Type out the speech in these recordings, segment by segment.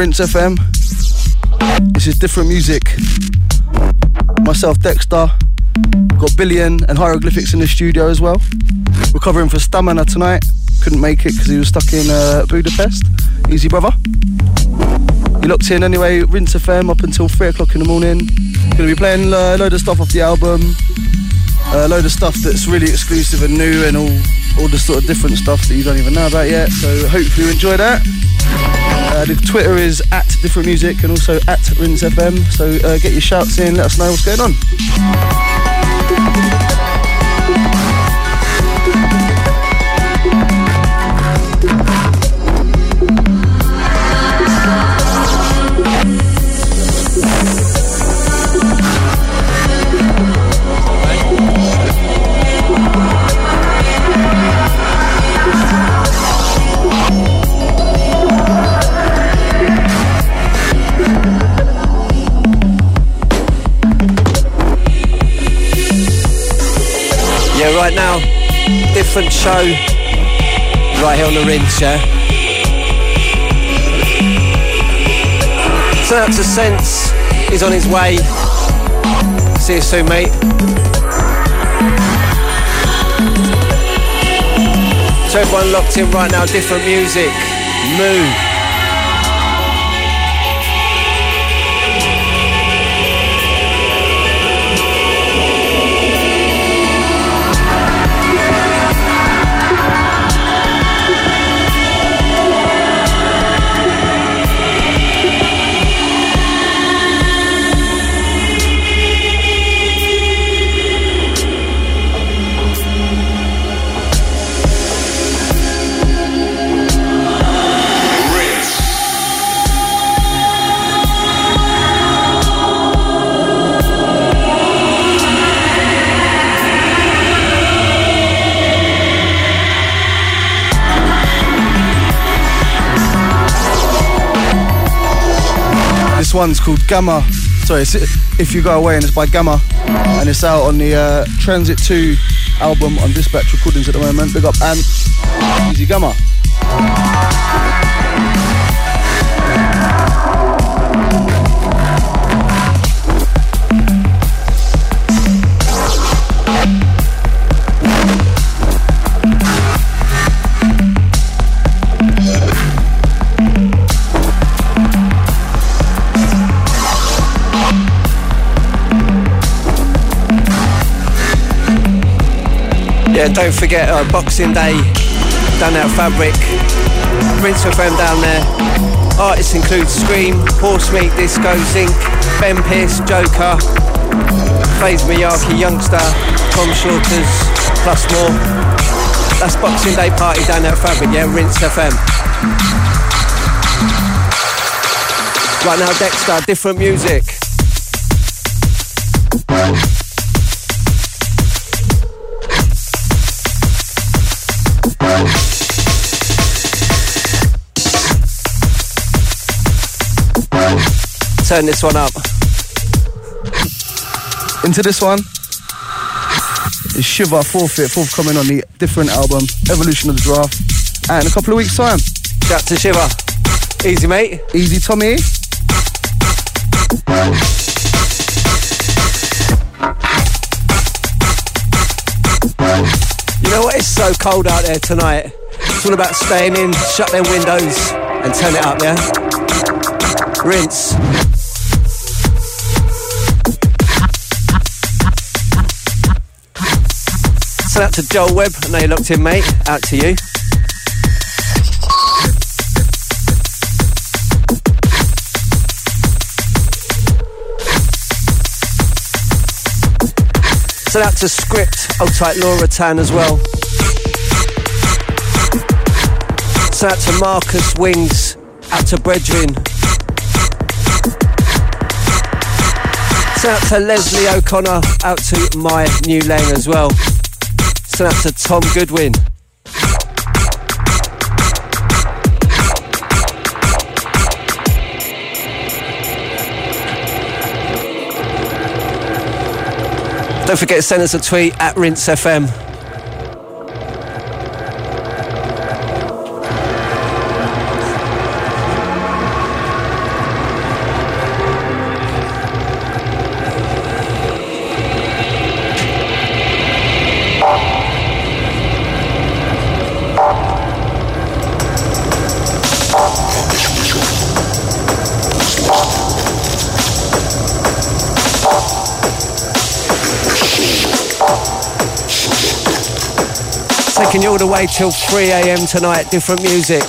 Rinse FM. This is different music. Myself, Dexta. Got Billion and Hyroglifics in the studio as well. We're covering for Stamina tonight. Couldn't make it because he was stuck in uh, Budapest. Easy, brother. You locked in anyway, Rinse FM up until 3 o'clock in the morning. Gonna be playing a load of stuff off the album. A load of stuff that's really exclusive and new and all, all the sort of different stuff that you don't even know about yet. So hopefully you enjoy that. Uh, the Twitter is at different music and also at Rinse FM. So uh, get your shouts in, let us know what's going on. Different show right here on the rinse, yeah? So that's a Sense. He's on his way. See you soon, mate. To everyone locked in right now, different music. Move. This one's called Gamma. Sorry, if you go away, and it's by Gamma, and it's out on the uh, Transit 2 album on Dispatch Recordings at the moment. Big up Ant, Easy Gamma. Yeah, don't forget uh, Boxing Day down at Fabric. Rinse FM down there. Artists include Skream, Horse Meat, Disco, Zinc, Ben Pearce, Joker, Faze Miyake, Youngsta, Tom Shorters, plus more. That's Boxing Day party down at Fabric, yeah, Rinse FM. Right now, Dexta, different music. Turn this one up. Into this one is Shiva Forfeit, forthcoming on the different album, Evolution of the Draft, and in a couple of weeks' time. Shout to Shiva. Easy, mate. Easy, Tommy. You know what? It's so cold out there tonight. It's all about staying in, shut their windows, and turn it up, yeah? Rinse. Send out to Joel Webb. I know you're locked in, mate. Out to you. Send out to Script. Old tight Laura Tan as well. Send out to Marcus Wings. Out to Bredrin. Send out to Leslie O'Connor. Out to my new lane as well. Send out to Tom Goodwin. Don't forget to send us a tweet at Rinse FM. Way till 3 a.m. tonight. Different music.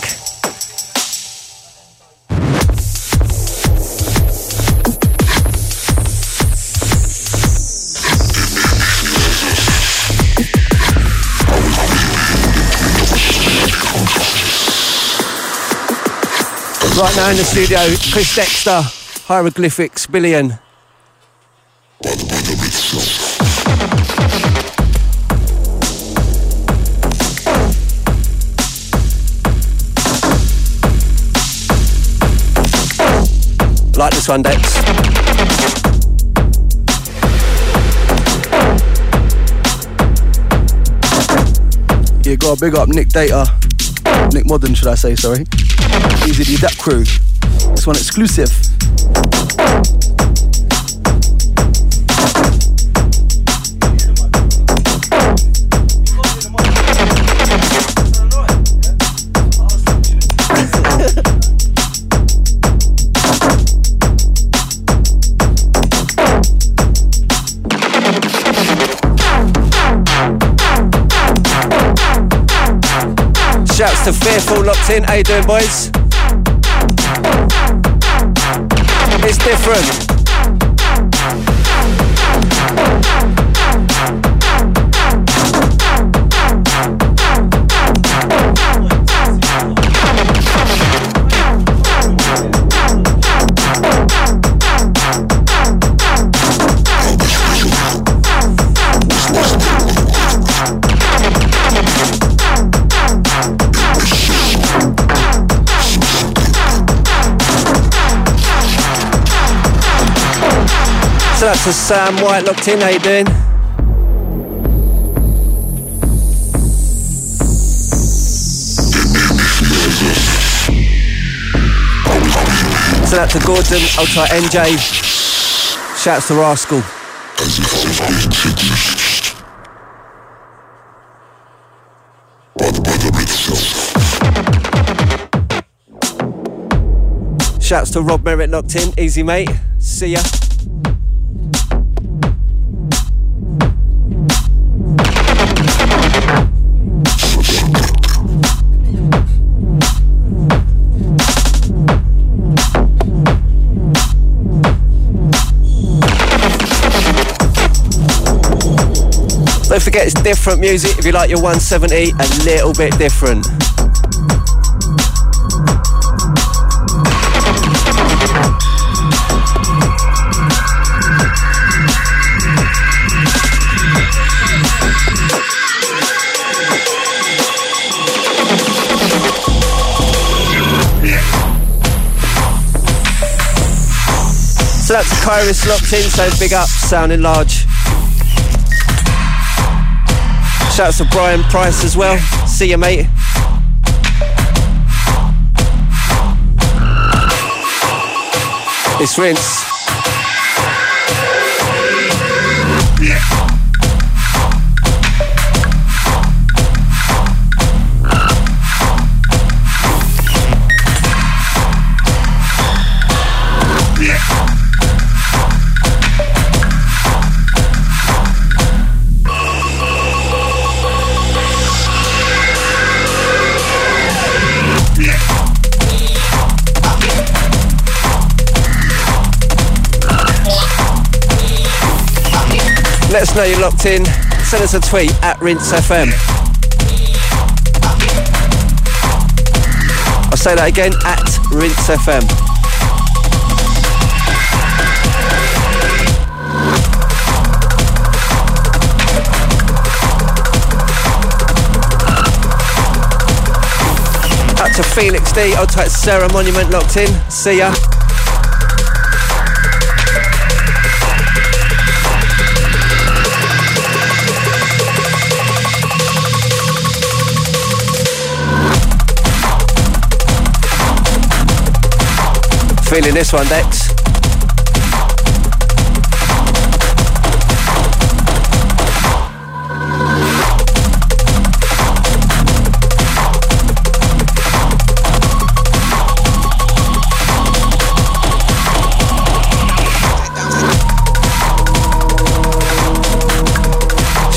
Right now in the studio, Chris Dexta, Hyroglifics Billion. This. Yeah, got a big up Nick Data. Nick Modern, should I say, sorry. Easy D, that crew. This one exclusive. To Fearful locked in. How you doing, boys? It's different. That's a Sam White locked in. How you doing? So that's a Gordon, Ultra NJ. Shouts to Rascal. Shouts to Rob Merritt locked in. Easy mate. See ya. Different music if you like your 170, a little bit different. So that's Kairos locked in, so big up, sounding large. Shouts to Brian Price as well. See you, mate. It's Rinse. Let us know you're locked in. Send us a tweet at Rinse FM. I'll say that again at Rinse. Out to Felix D. I'll type Sarah Monument locked in. See ya. Feeling this one, Dex.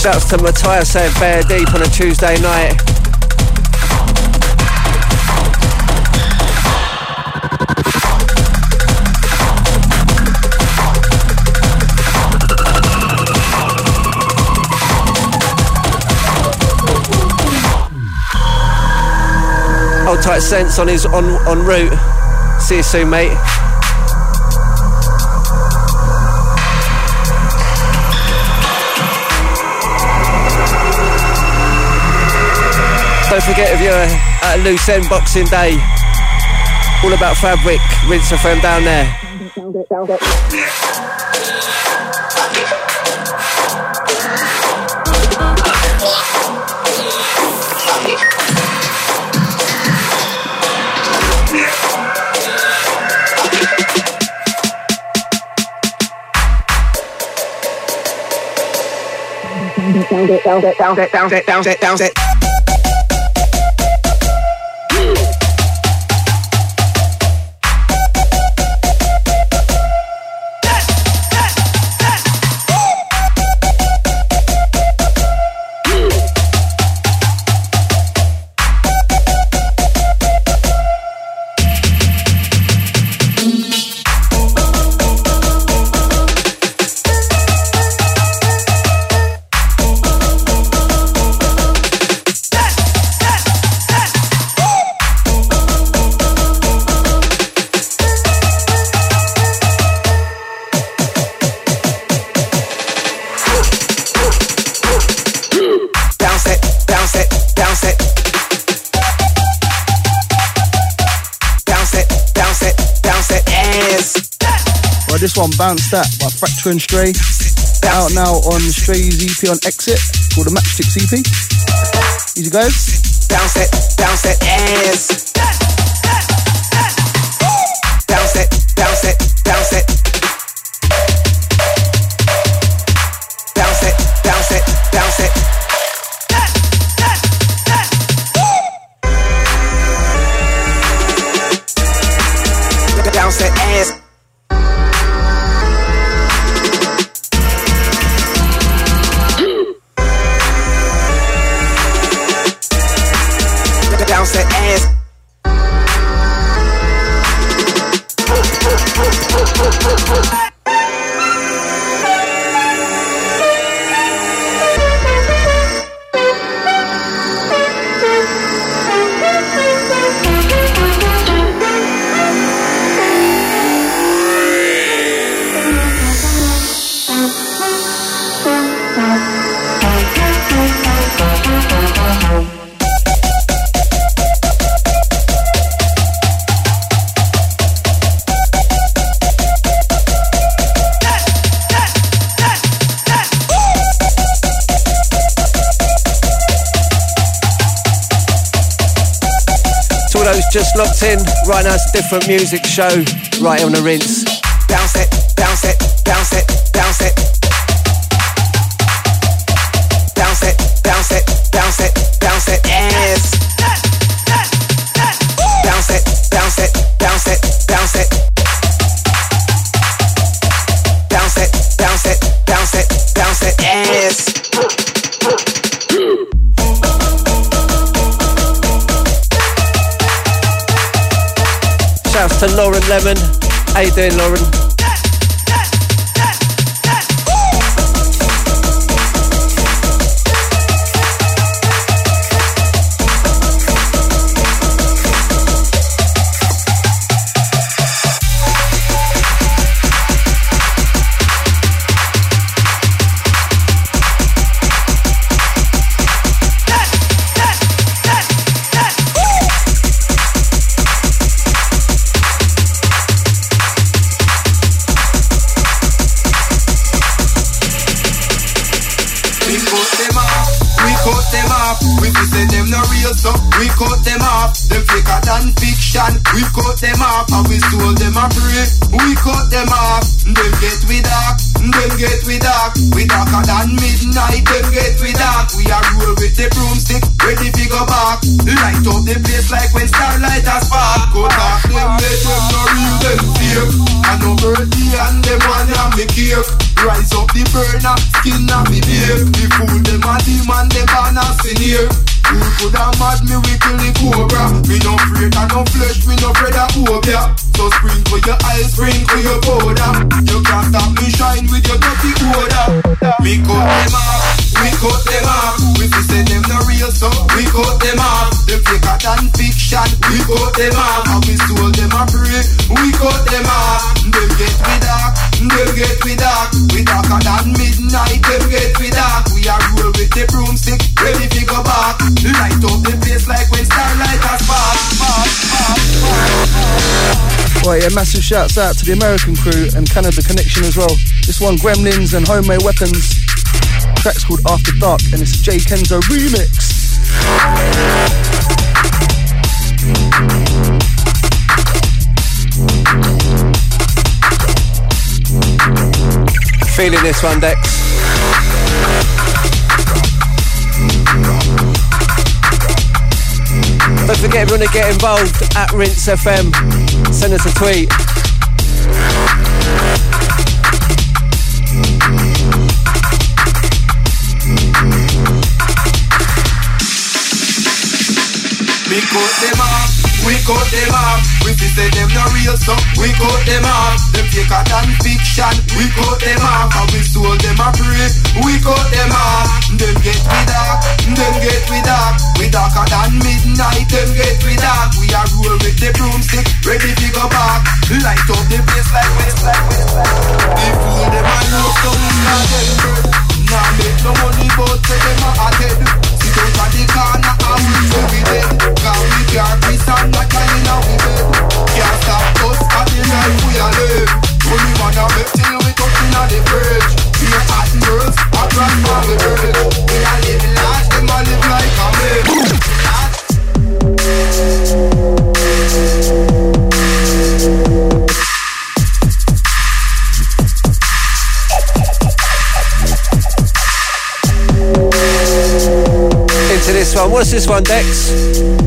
Shouts to Matthias saying Bear Deep on a Tuesday night. Hold tight sense on his on on route. See you soon, mate. Don't forget if you're at loose end boxing day, all about fabric, rinse a friend down there. It, bounce it, bounce it, bounce it, bounce it, bounce it. Bounce That by Fracture and Stray. Out now on Stray's EP on Exit called the Matchstick EP. Easy guys. Bounce it, bounce it, ass. Right now it's different music show right on the rinse. To Lauren Lemon. How you doing, Lauren? massive shouts out to the American crew and Canada Connection as well. This one, Gremlinz and Homemade Weapons. The track's called After Dark and it's a Jay Kenzo remix. feeling this one, Dex. Don't forget everyone to get involved at Rinse FM. Send us a tweet. Off, we cut them off. We fi say them no real so we cut them off. Them fake a than fiction, we cut them off. And we sold them a prey, we cut them off. Them get we dark, them get we dark. We darker than midnight, them get we dark. We are roll with the broomstick, ready to go back. Light up the place like this, like this, like this. The them a know some now them bird. Now make no money but say them a dead. Sit out of the corner we are living large, them a live like. One. What's this one, Dex?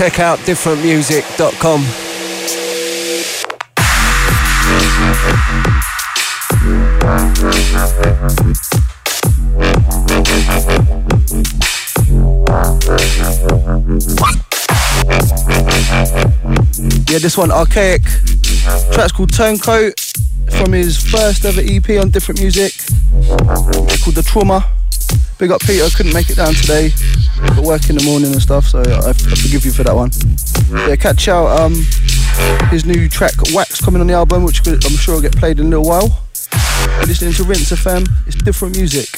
Check out differentmusic.com. Yeah, this one, Arkaik. Track's called Turncoat from his first ever EP on Different Music. Called The Trauma. Big up Peter, couldn't make it down today. Work in the morning and stuff, so I, I forgive you for that one. Yeah, catch out um, his new track Wax coming on the album, which I'm sure will get played in a little while. You're listening to Rinse FM, it's different music.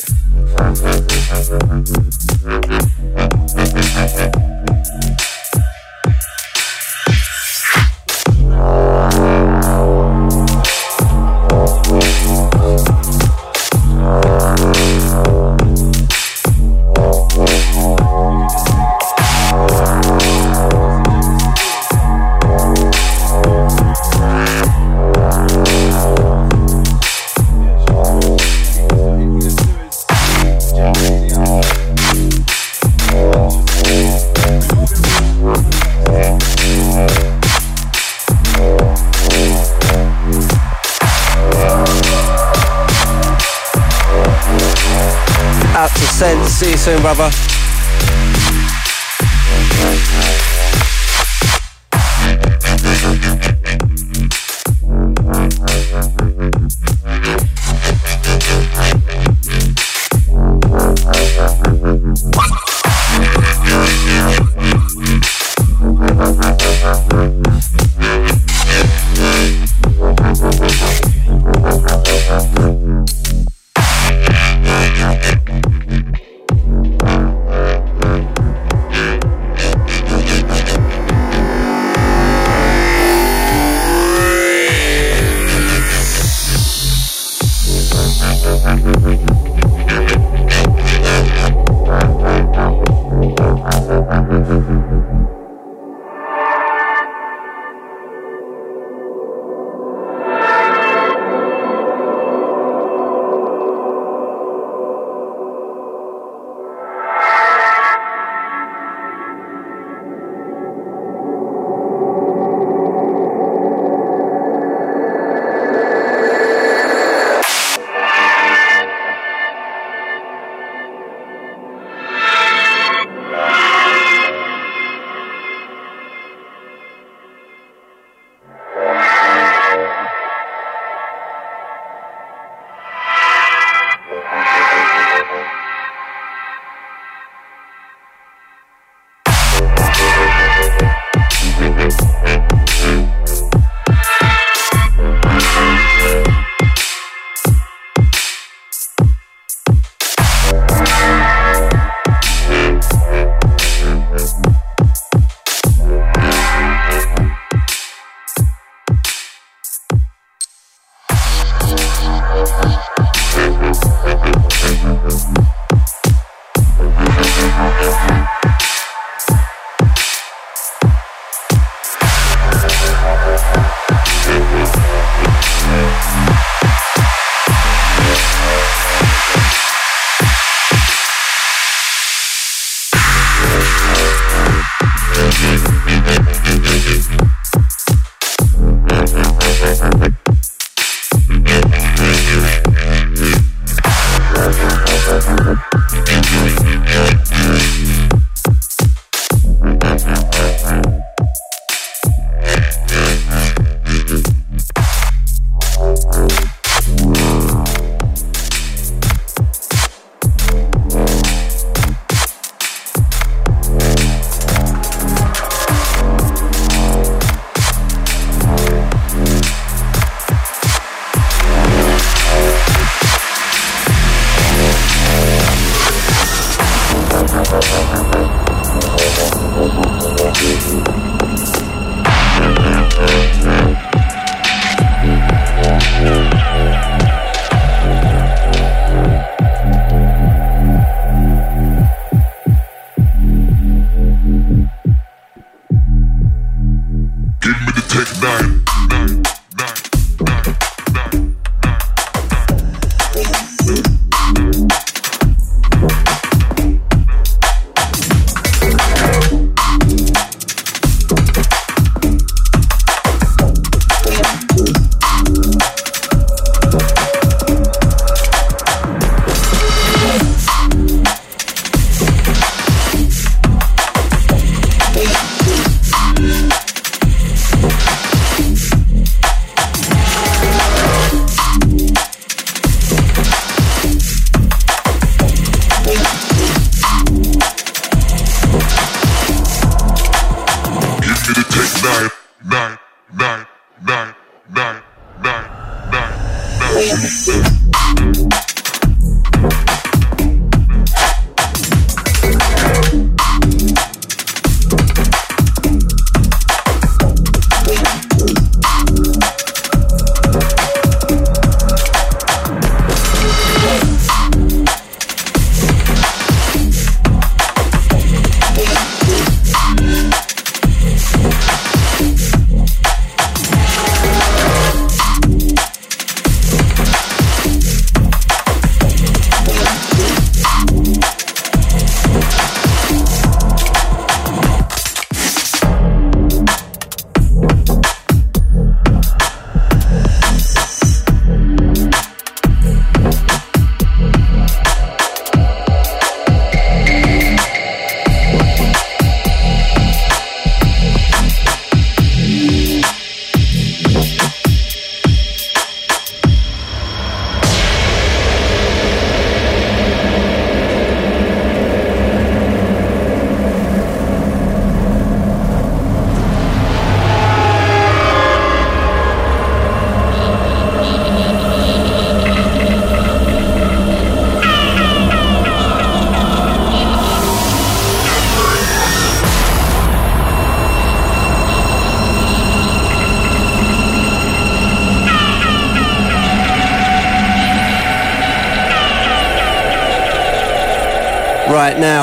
Soon, brother.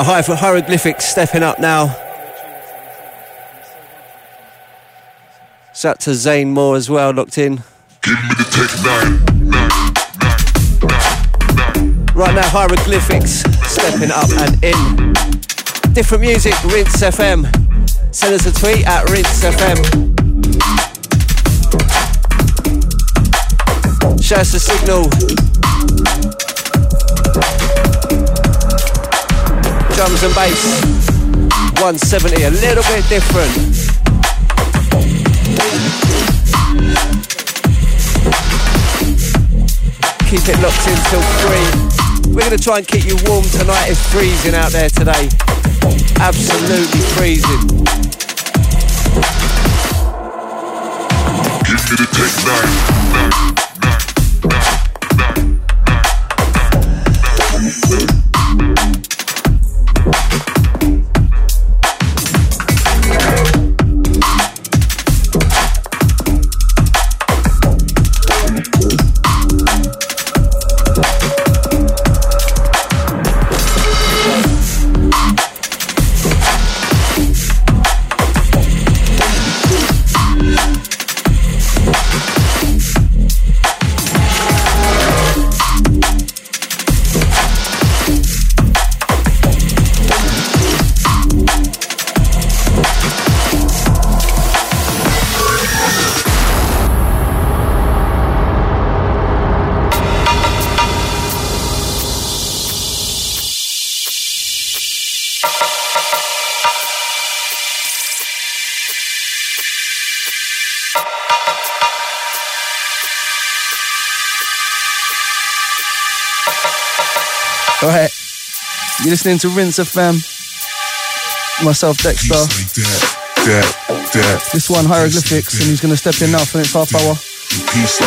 Now, High for Hyroglifics stepping up now. Shout to Zane Moore as well, locked in. Give me the tech nine, Right now, Hyroglifics stepping up and in. Different music, Rinse FM. Send us a tweet at Rinse FM. Shout us a signal drums and bass. 170, a little bit different. Keep it locked in till three. We're going to try and keep you warm tonight. It's freezing out there today. Absolutely freezing. Give me the take nine. Listening to Rinse FM. Myself, Dexta. This one, Hyroglifics, and he's going to step in now for the next half hour.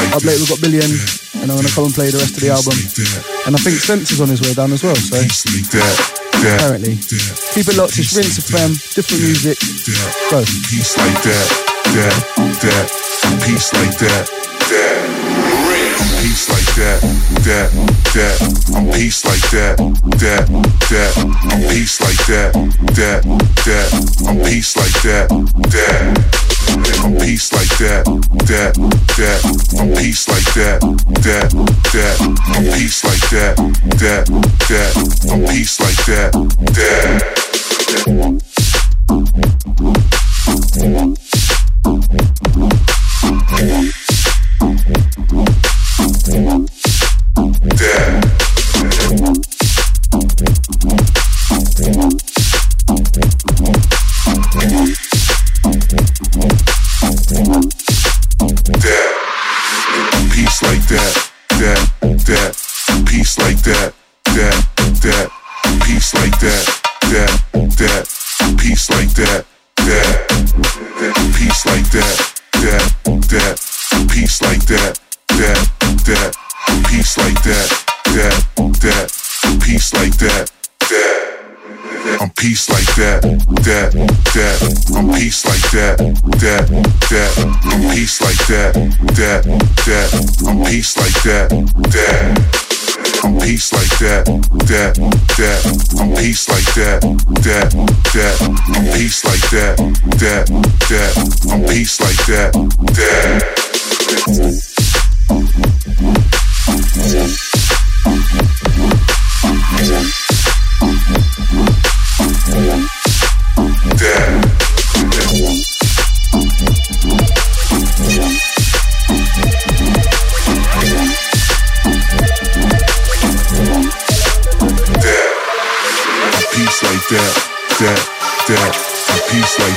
Up late, we've got Billion, and I'm going to come and play the rest of the album. And I think Spencer's on his way down as well, so. Apparently. Keep it locked, it's Rinse FM, different music. Go. Peace like that, that, that, peace like that, that peace like that, that, that. I'm peace like that, that, that. I'm peace like that, that, that. I'm peace like that, that. I'm peace like that, that, that. I'm peace like that, that, that. I'm peace like that, that, that. I'm peace like that, that. peace like that, that, that. I'm peace like that, that, that. I'm peace like that, that, that. I'm peace like that, that. I'm peace like that, that, that. I'm peace like that, that, that. I'm peace like that, that, that. I'm peace like that, that.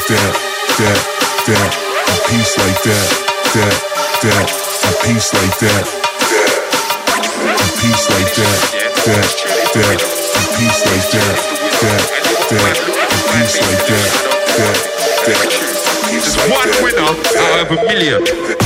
that, that, that, a piece like that, that, that, a piece like that, that, a piece like that, that, that, a piece like that, that, that, a piece like that, that, that. Just one winner out of a million.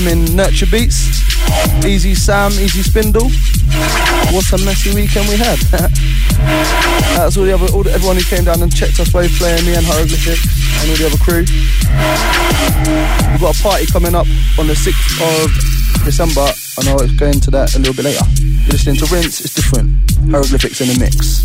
Forthcoming Nurture Beats. Easy Sam, Easy Spindle. What a messy weekend we had. That's all the other, all the, everyone who came down and checked us both playing, me and Hyroglific and all the other crew. We've got a party coming up on the 6th of December. I know it's going to that a little bit later. You're listening to Rinse, it's different. Hyroglifics in the mix.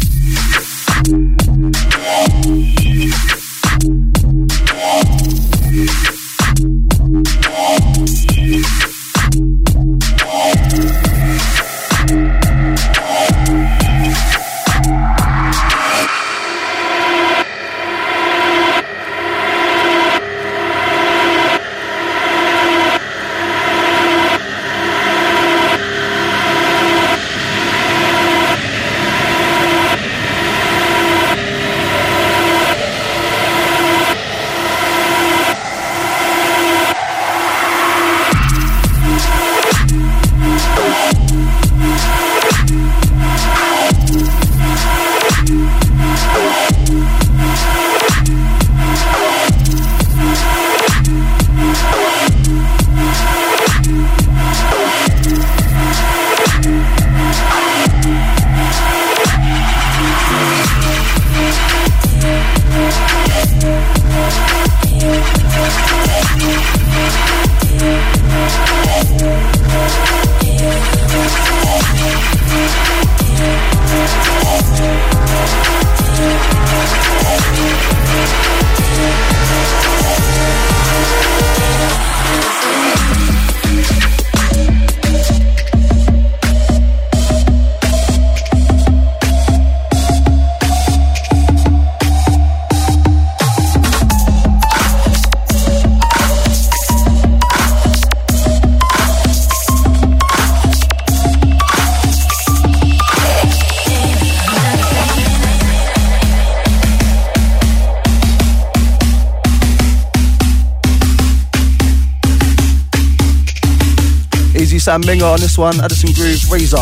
Sam Binga on this one, Addison Groove, Razor.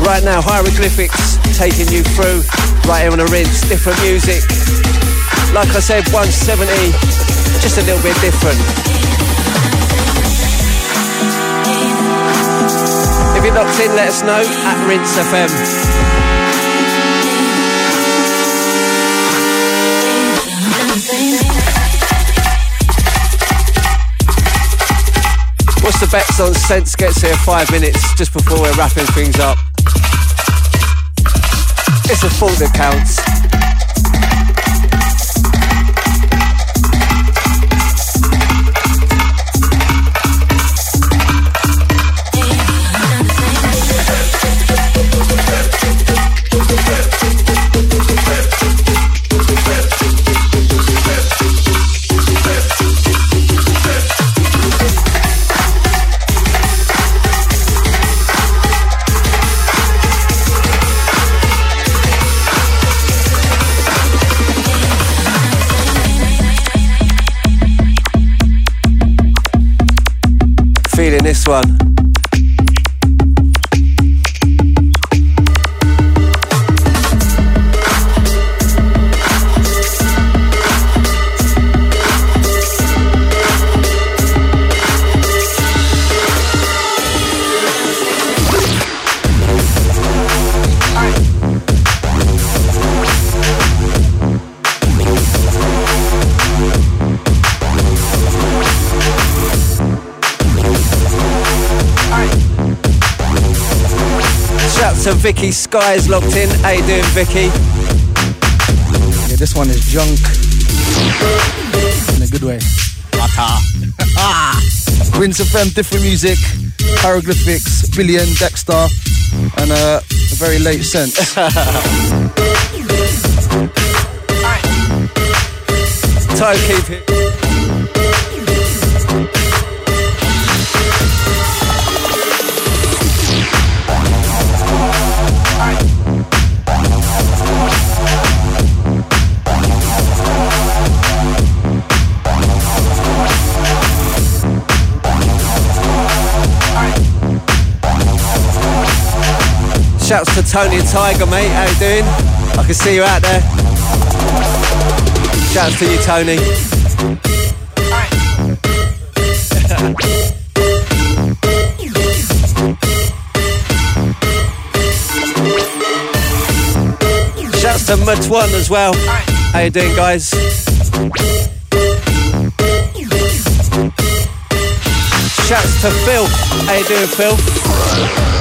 Right now, Hyroglifics taking you through right here on the rinse, different music. Like I said, 170, just a little bit different. If you're locked in, let us know at Rinse FM. What's the bets on Sense gets here five minutes just before we're wrapping things up? It's a thought that counts. To Vicky Sky's locked in. How you doing, Vicky? Yeah, this one is junk. In a good way. Rinse FM, different music, Hyroglifics, Billion, Dexta, and uh, a very late sense. Time keep it. Shouts to Tony and Tiger, mate. How you doing? I can see you out there. Shouts to you, Tony. Shouts to Matwan as well. How you doing, guys? Shouts to Phil. How you doing, Phil?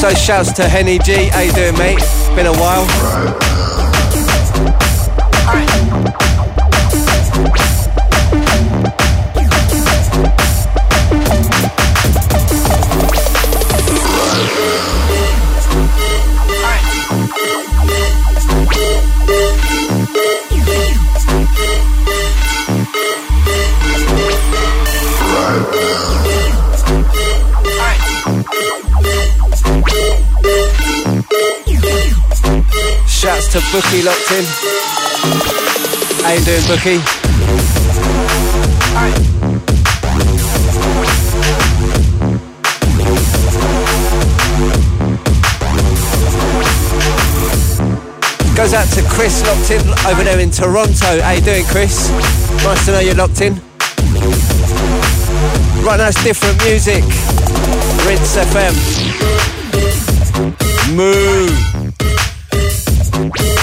Also, shouts to Henny G. How you doing, mate? Been a while. To Bookie locked in. How you doing, Bookie? Goes out to Chris locked in over there in Toronto. How you doing, Chris? Nice to know you're locked in. Right now it's different music. Rinse FM. Moo. This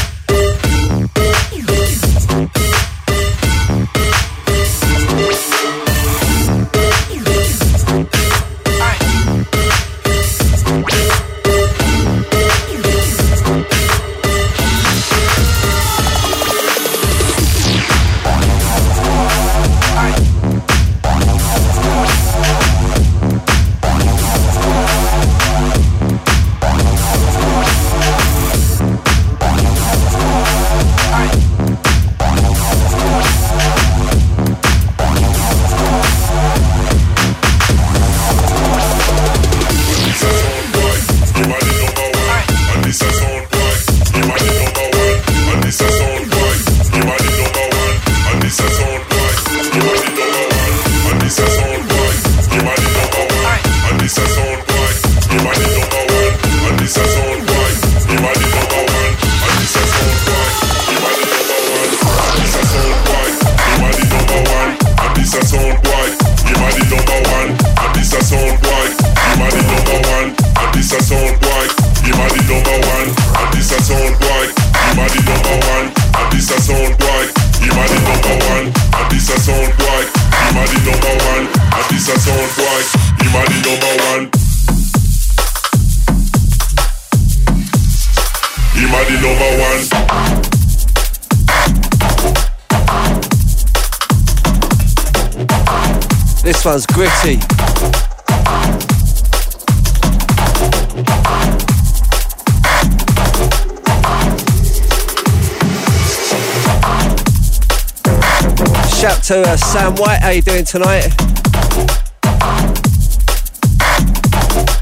to uh, Sam White, how you doing tonight?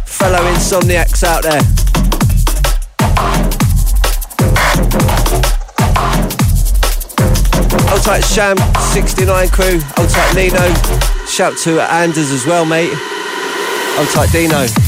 Fellow insomniacs out there. Hold tight Sham, 69 crew. Hold tight Nino. Shout to Anders as well, mate. Hold tight Dino.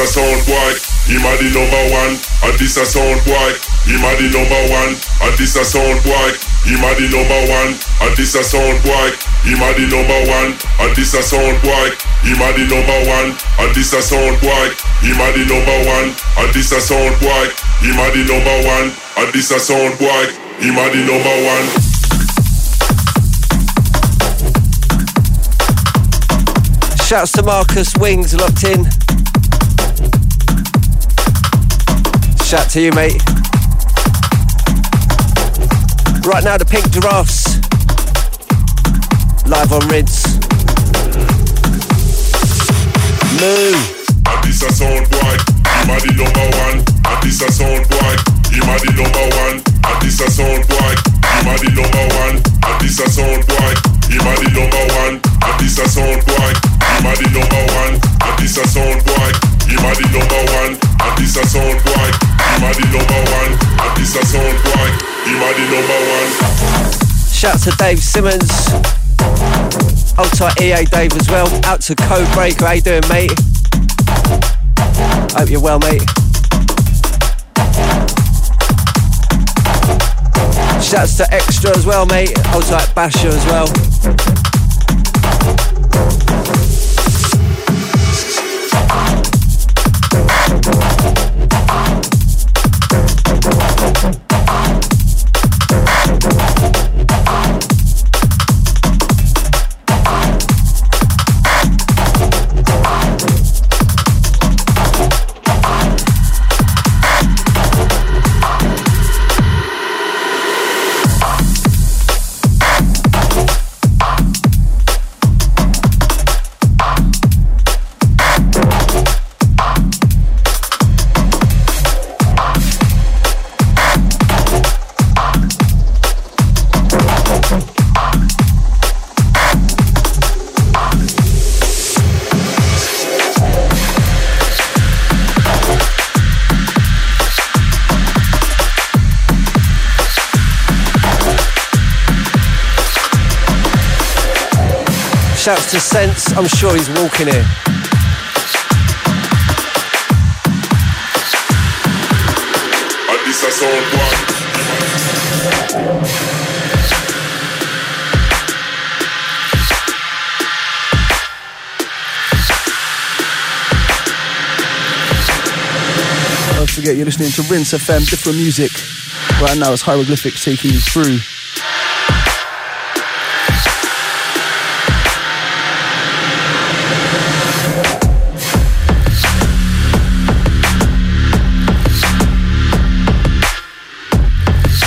A sound boy, him a the number one. And this a sound boy, him a the number one. And this a sound boy, him a the number one. And this a sound boy, him a the number one. And this a sound boy, him a the number one. And this a sound boy, him a the number one. And this a sound boy, him a the number one. And this a sound boy, him a the number one. Shouts to Marcus Wings locked in. shout to you, mate. Right now, the Pink Giraffes live on Rids. Moo. And this a sound boy, the number one. And this a sound boy, the number one. And this a sound boy, the number one. And this a sound boy, the number one. And this a sound boy, the number one. And this a sound boy. Number one. Shout to Dave Simmons. Hold tight EA Dave as well. Out to Code Breaker. How you doing, mate? Hope you're well, mate. Shouts to Extra as well, mate. Hold tight Basher as well. Shouts to Sense, I'm sure he's walking here. Don't forget you're listening to Rinse FM, different music. Right now it's Hyroglifics taking you through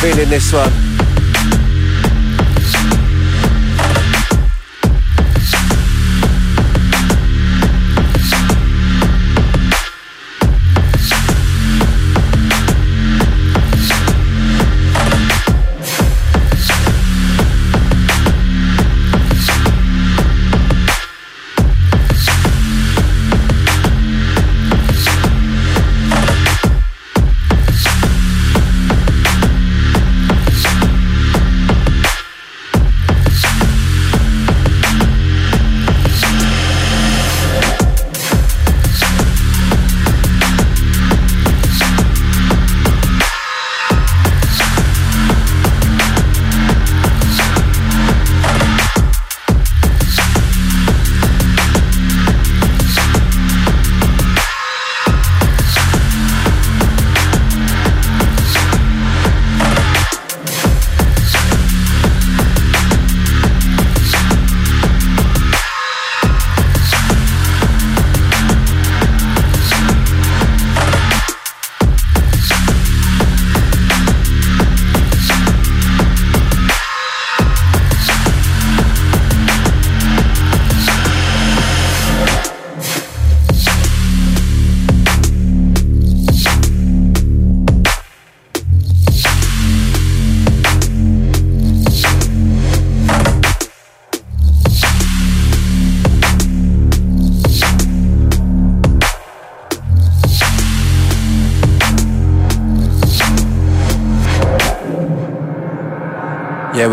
feeling this one.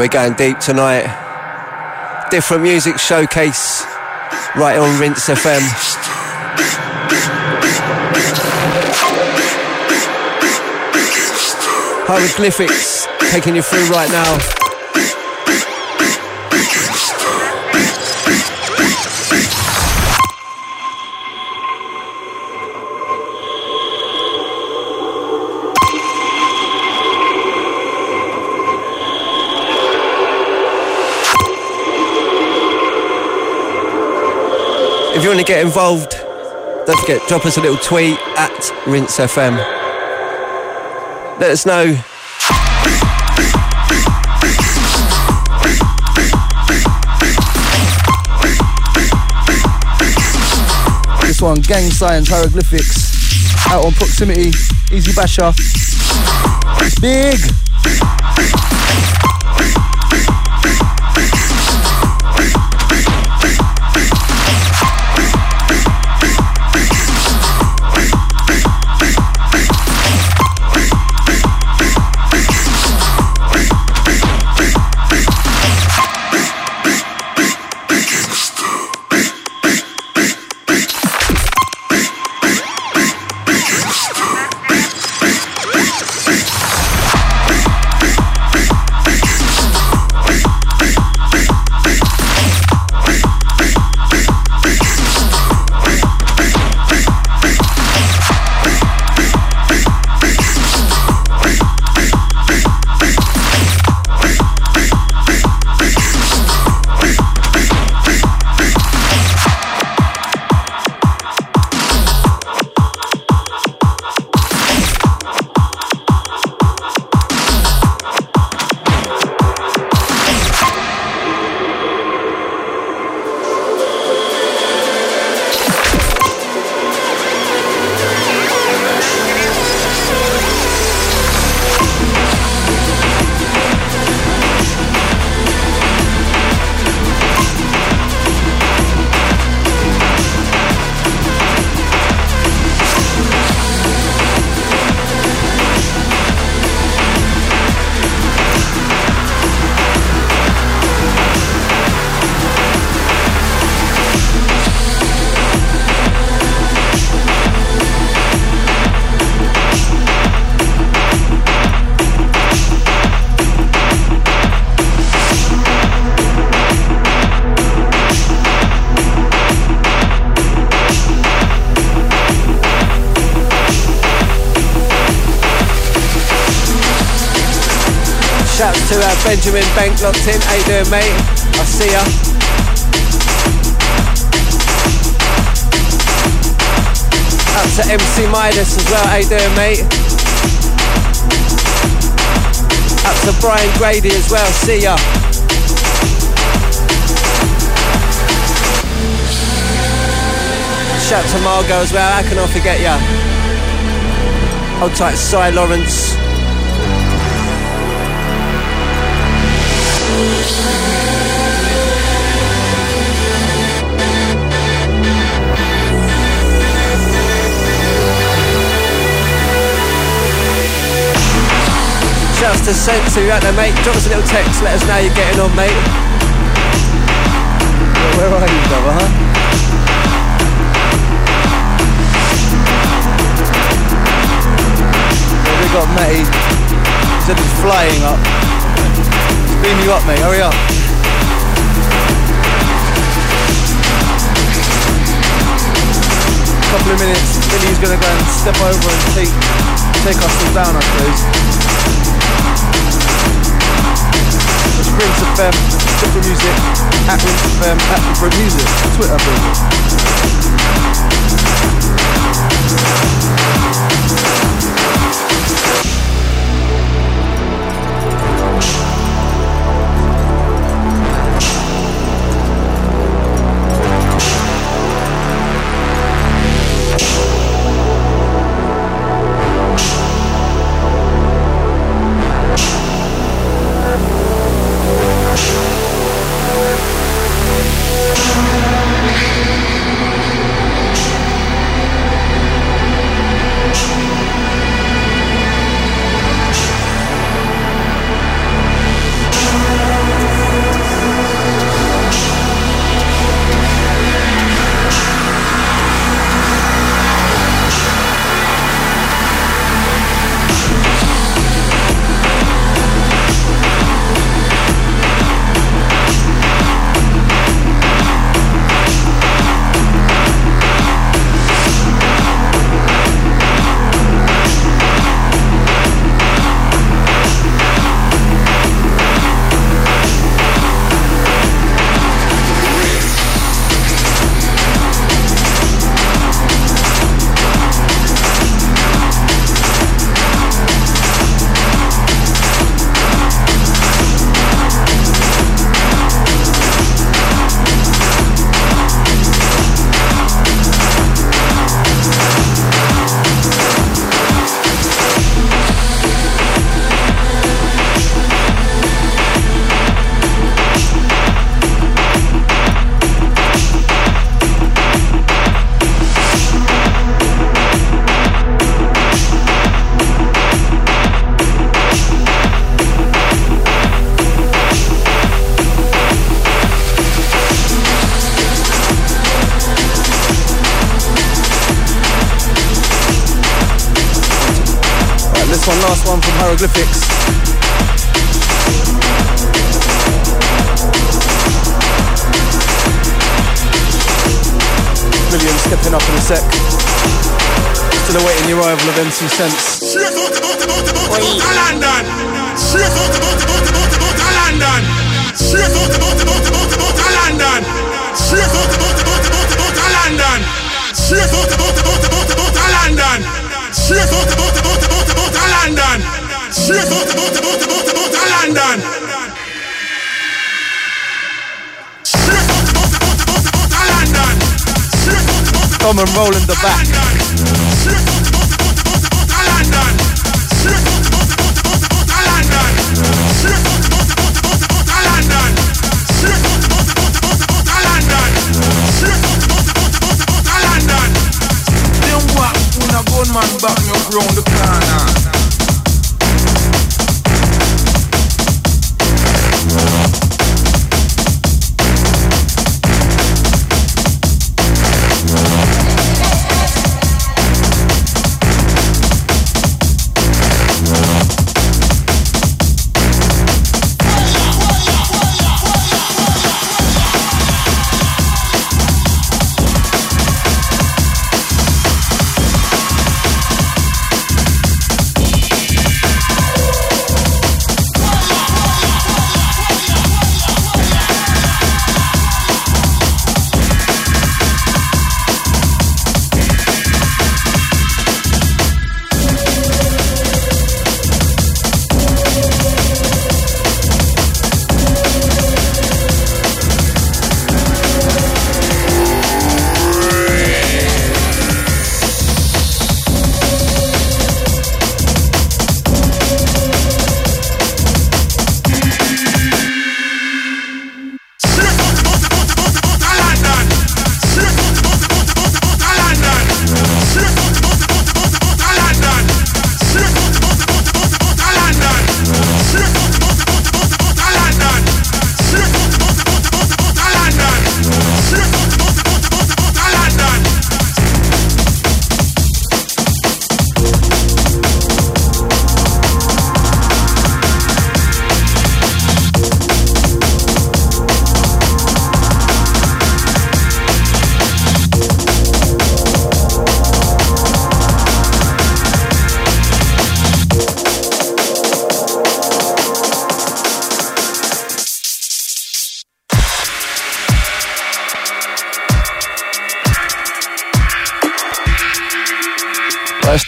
We're going deep tonight. Different music showcase right on Rinse FM. Hyroglifics taking you through right now. If you want to get involved, don't forget, drop us a little tweet at Rinse FM. Let us know. This one, Gang Signs Hyroglifics, out on Proximity, Easy Basher. Big! Benjamin Bank locked in. How you doing, mate? I see ya. Up to MC Midas as well. How you doing, mate? Up to Brian Grady as well. See ya. Shout to Margot as well. How can I forget ya? Hold tight, Cy Lawrence. Shouts to Sense, you out there, mate. Drop us a little text, let us know you're getting on, mate. Where are you, brother, huh? Yeah, we got Matty. Said he's flying up. Beam you up, mate. Hurry up. Couple of minutes. Billy's gonna go and step over and take take us all down, I suppose. It's Rinse FM, Different Music, at Rinse FM, at Different Music, Twitter, baby. One, last one from Hyroglifics. Million stepping up in a sec. Still awaiting the arrival of MC Sense. London. About about about a London. Straight out about about about about a London. Straight out about about about about a London. Straight out about about about about a London. Straight out about about about about a London. Straight out about about about about a London. Straight out about about about about a London. Straight Gunman back me up round the corner.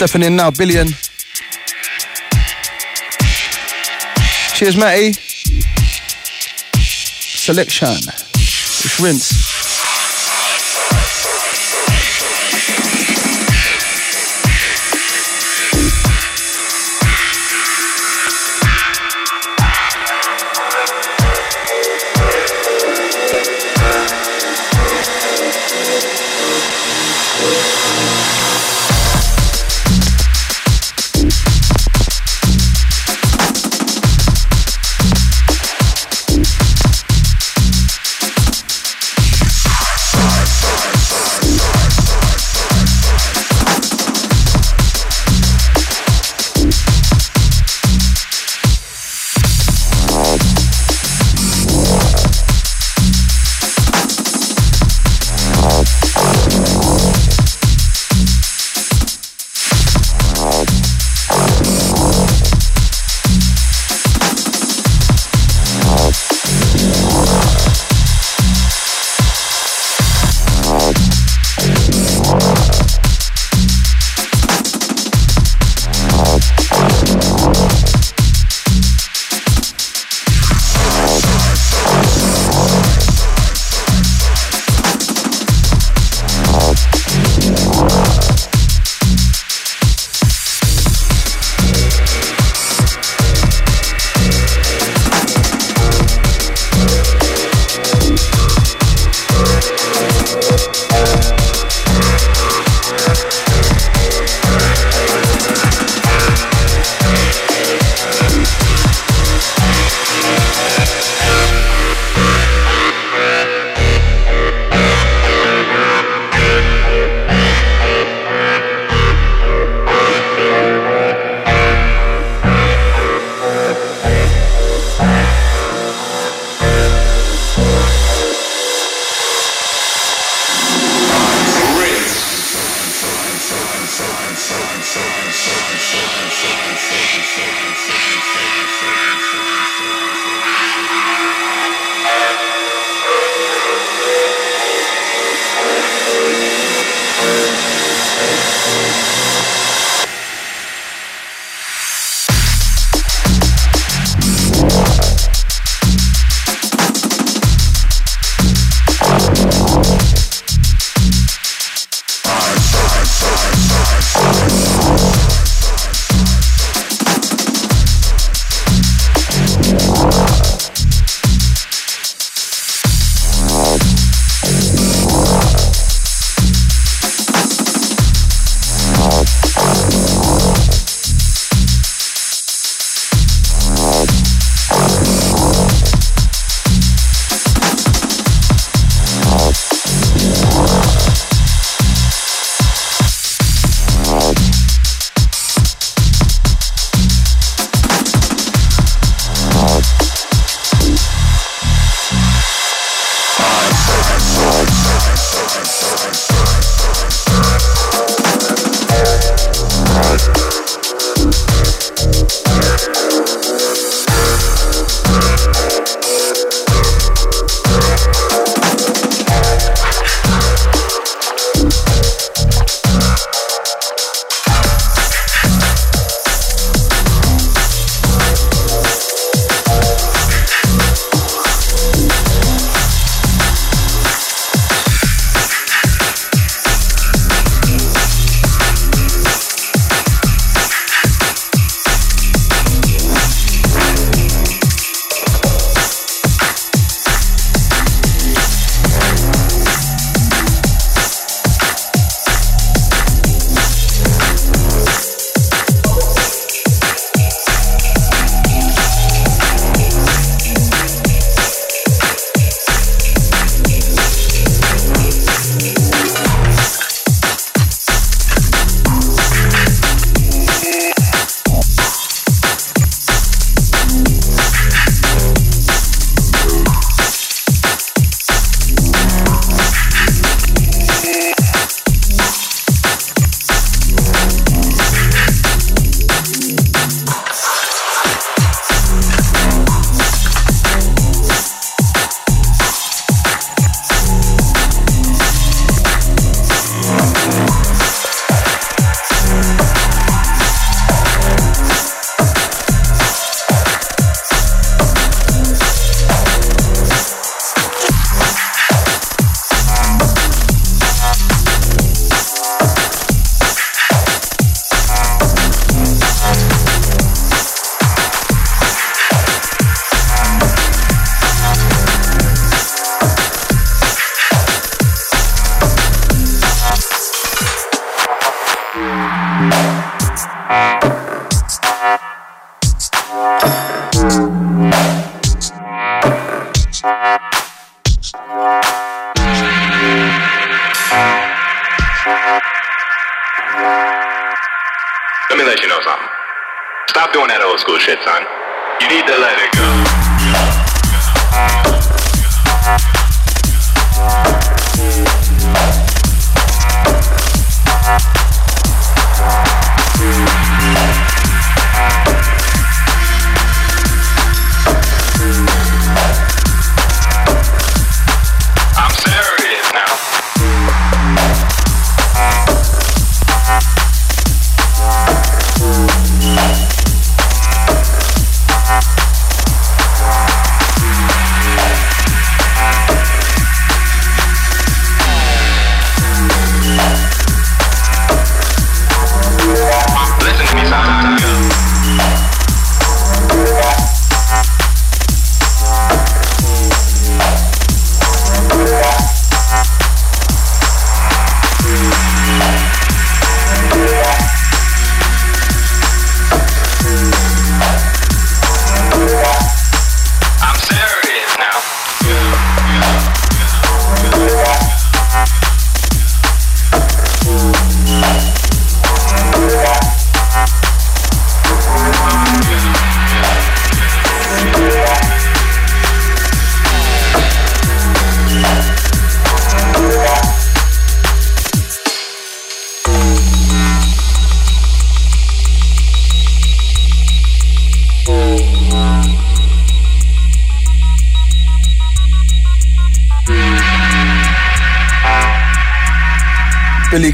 Stepping in now, Billion. Cheers, Matty. Selection. It's rinse.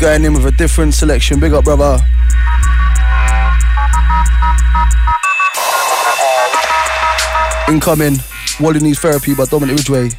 Going in with a different selection. Big up, brother. Incoming, Wally Needs Therapy by Dominic Ridgway.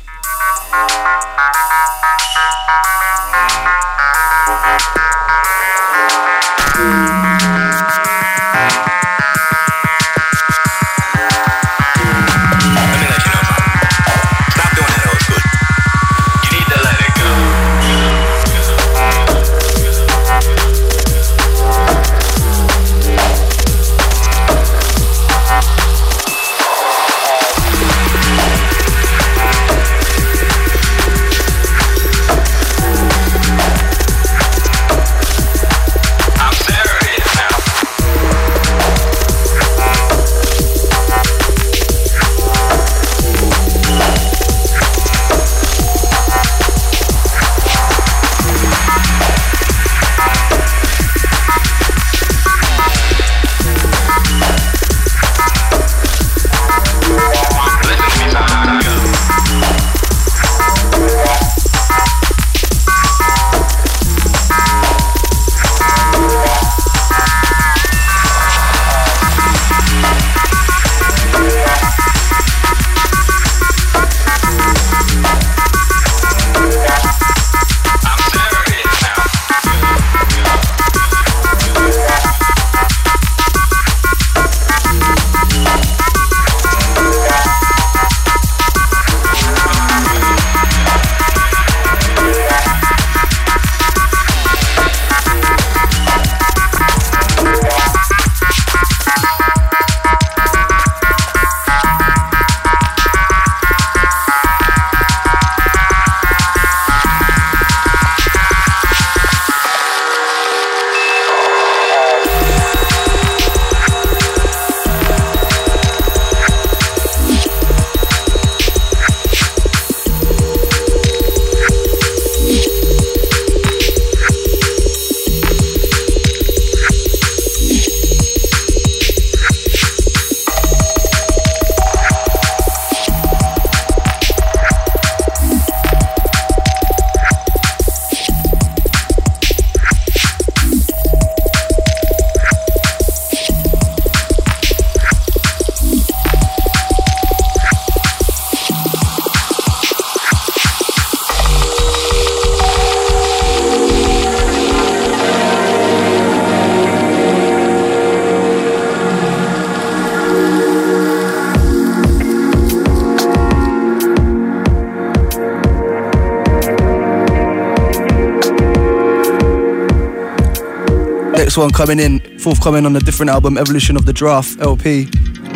One coming in, forthcoming on a different album, Evolution of the Giraffe LP.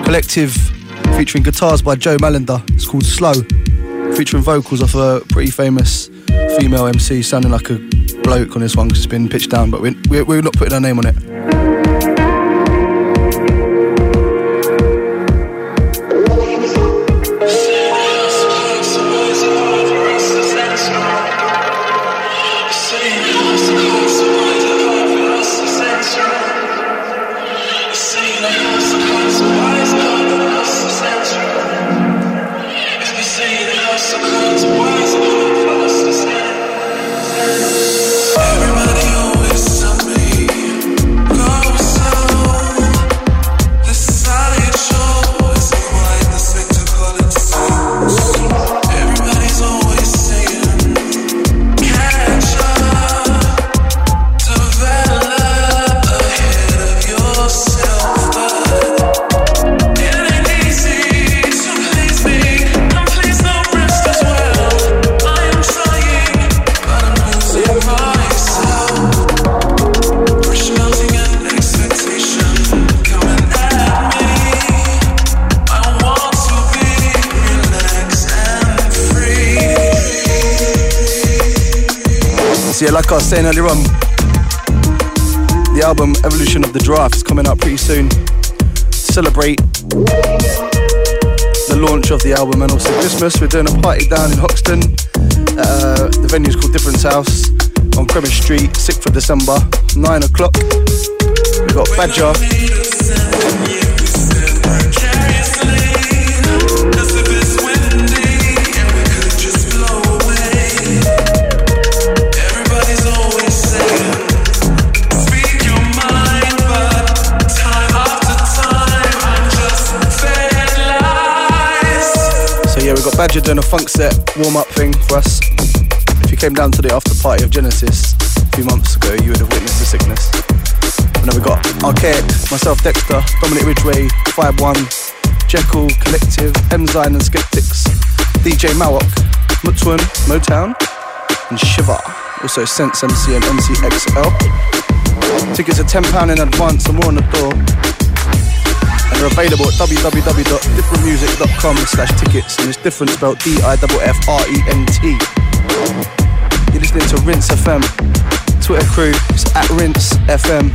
Collective featuring guitars by Joe Malinder. It's called Slow, featuring vocals of a pretty famous female MC, sounding like a bloke on this one because it's been pitched down, but we're, we're not putting our name on it. Like I was saying earlier on, the album Evolution of the Giraffe is coming out pretty soon. Celebrate the launch of the album and also Christmas. We're doing a party down in Hoxton. Uh, the venue's called Difference House on Cremis Street, 6th of December, 9 o'clock. We've got Badger. Got Badger doing a funk set warm up thing for us. If you came down to the after party of Genesis a few months ago, you would have witnessed the sickness. And then we got Arkaik, myself Dexta, Dominic Ridgway, Five One, Jekyll, Collective, Emzine and Skeptics, DJ Mawok, Mutwan, Motown, and Shiva. Also Sense MC and MCXL. Tickets are £10 in advance and more on the door and they're available at www.differentmusic.com slash tickets and it's different spelled D-I-F-F-R-E-N-T. You're listening to Rinse FM. Twitter crew is at Rinse FM.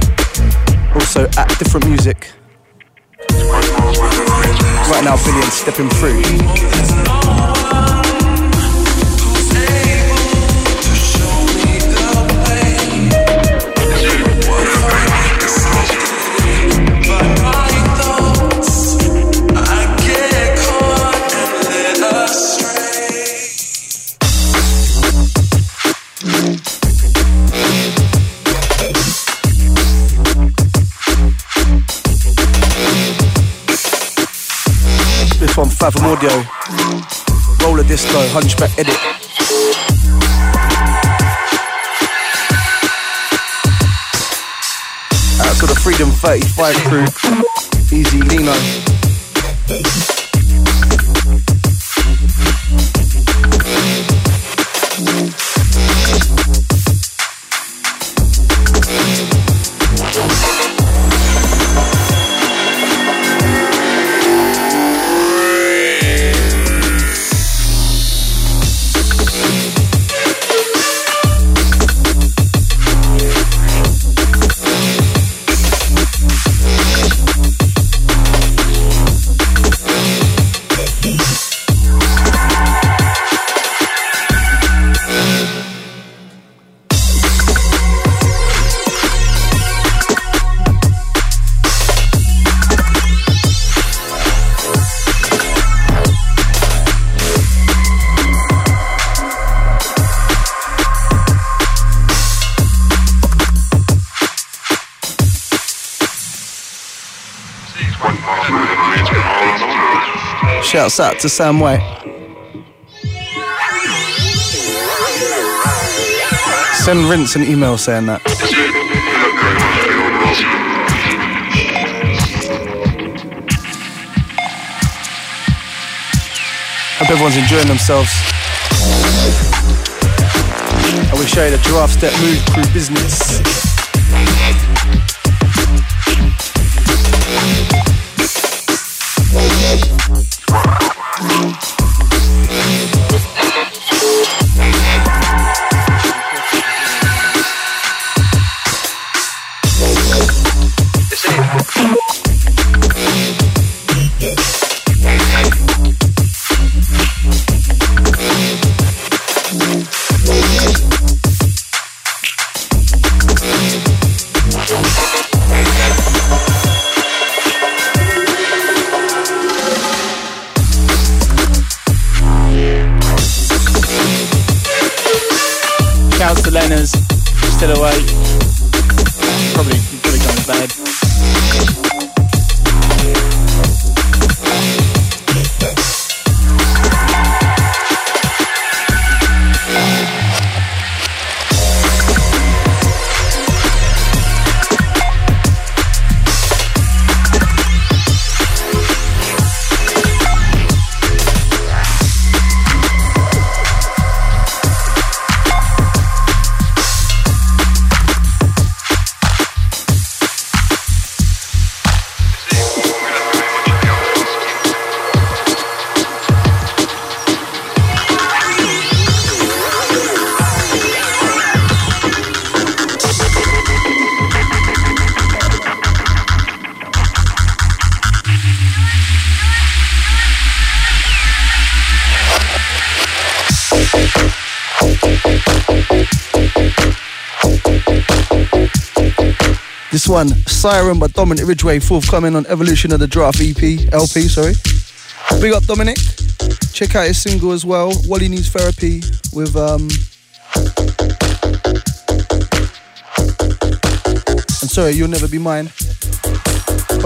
Also at Different Music. Right now, Billion stepping through. Fathom Audio. Roller Disco, Hunchback Edit. Out to the Freedom 35 crew. Easy Lino. Out to Sam White. Send Rinse an email saying that. Hope everyone's enjoying themselves. I will show you the giraffe step move through business. Siren by Dominic Ridgway, forthcoming on Evolution of the Giraffe EP, LP, sorry. Big up Dominic. Check out his single as well, Wally Needs Therapy, with um and sorry, You'll Never Be Mine.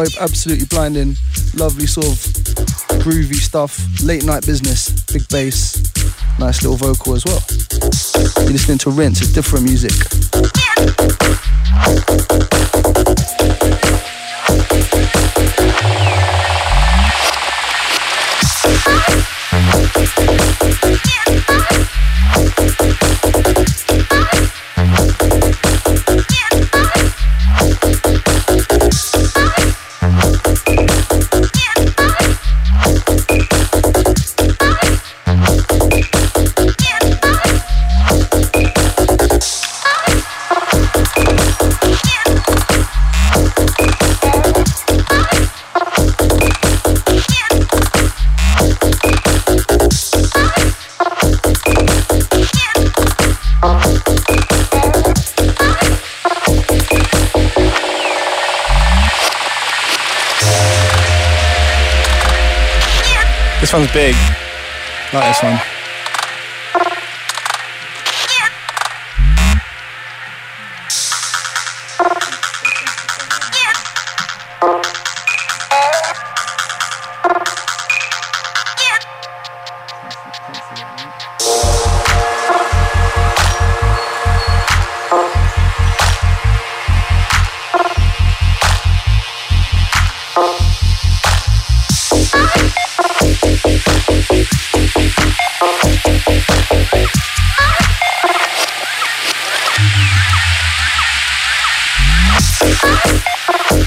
Both absolutely blinding, lovely sort of groovy stuff, late night business, big bass, nice little vocal as well. You're listening to Rinse, it's different music. One's big. Like this one. Bye.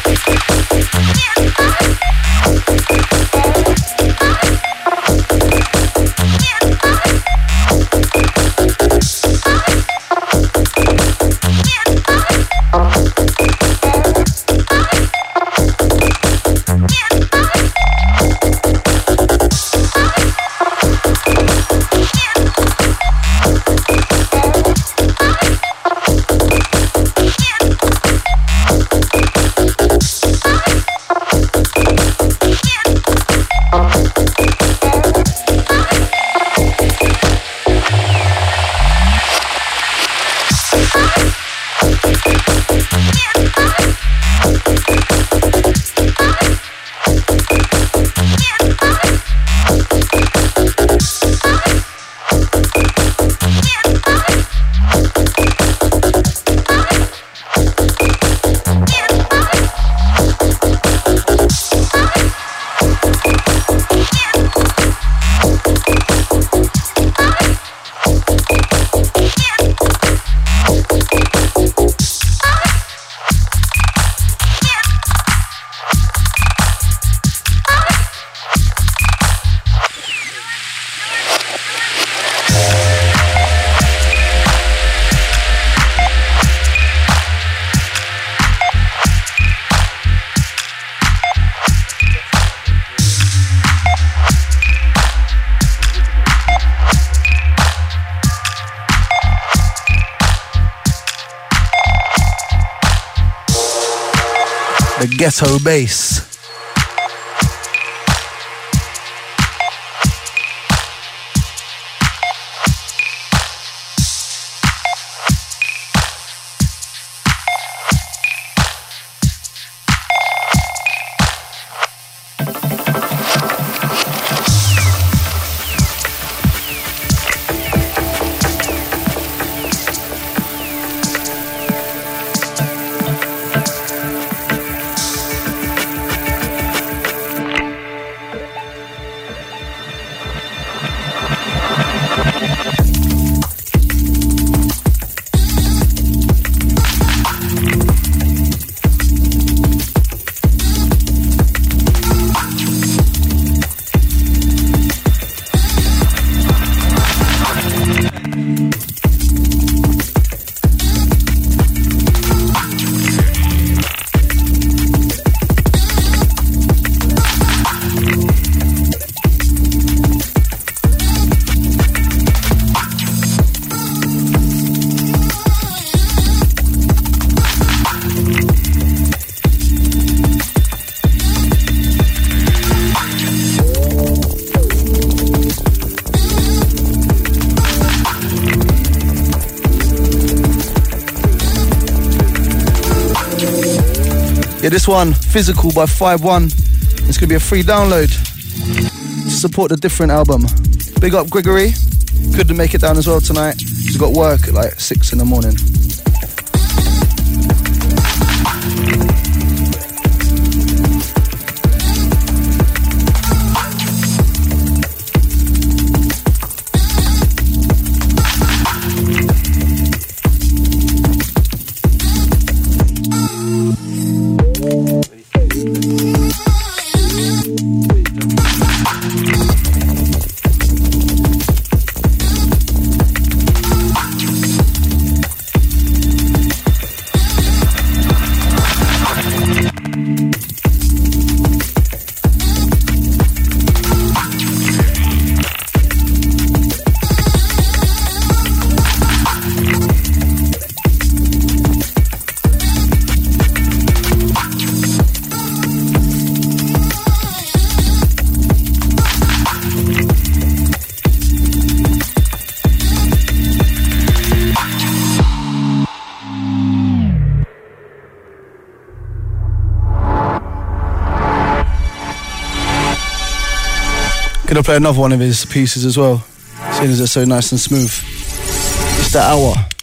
Ghetto bass. This one, Physical by 5-1. It's gonna be a free download to support the different album. Big up Gregory. Couldn't make it down as well tonight. He's got work at like 6 in the morning. Play another one of his pieces as well, seeing as it's so nice and smooth. It's the hour.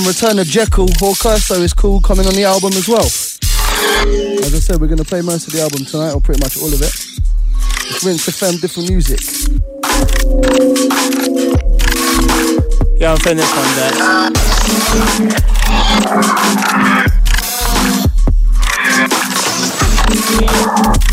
one, Return of Jekyll, or So is cool, coming on the album as well. As I said, we're going to play most of the album tonight, or pretty much all of it. It's Rinse FM, different music. Yeah, I'm playing this one, Dad.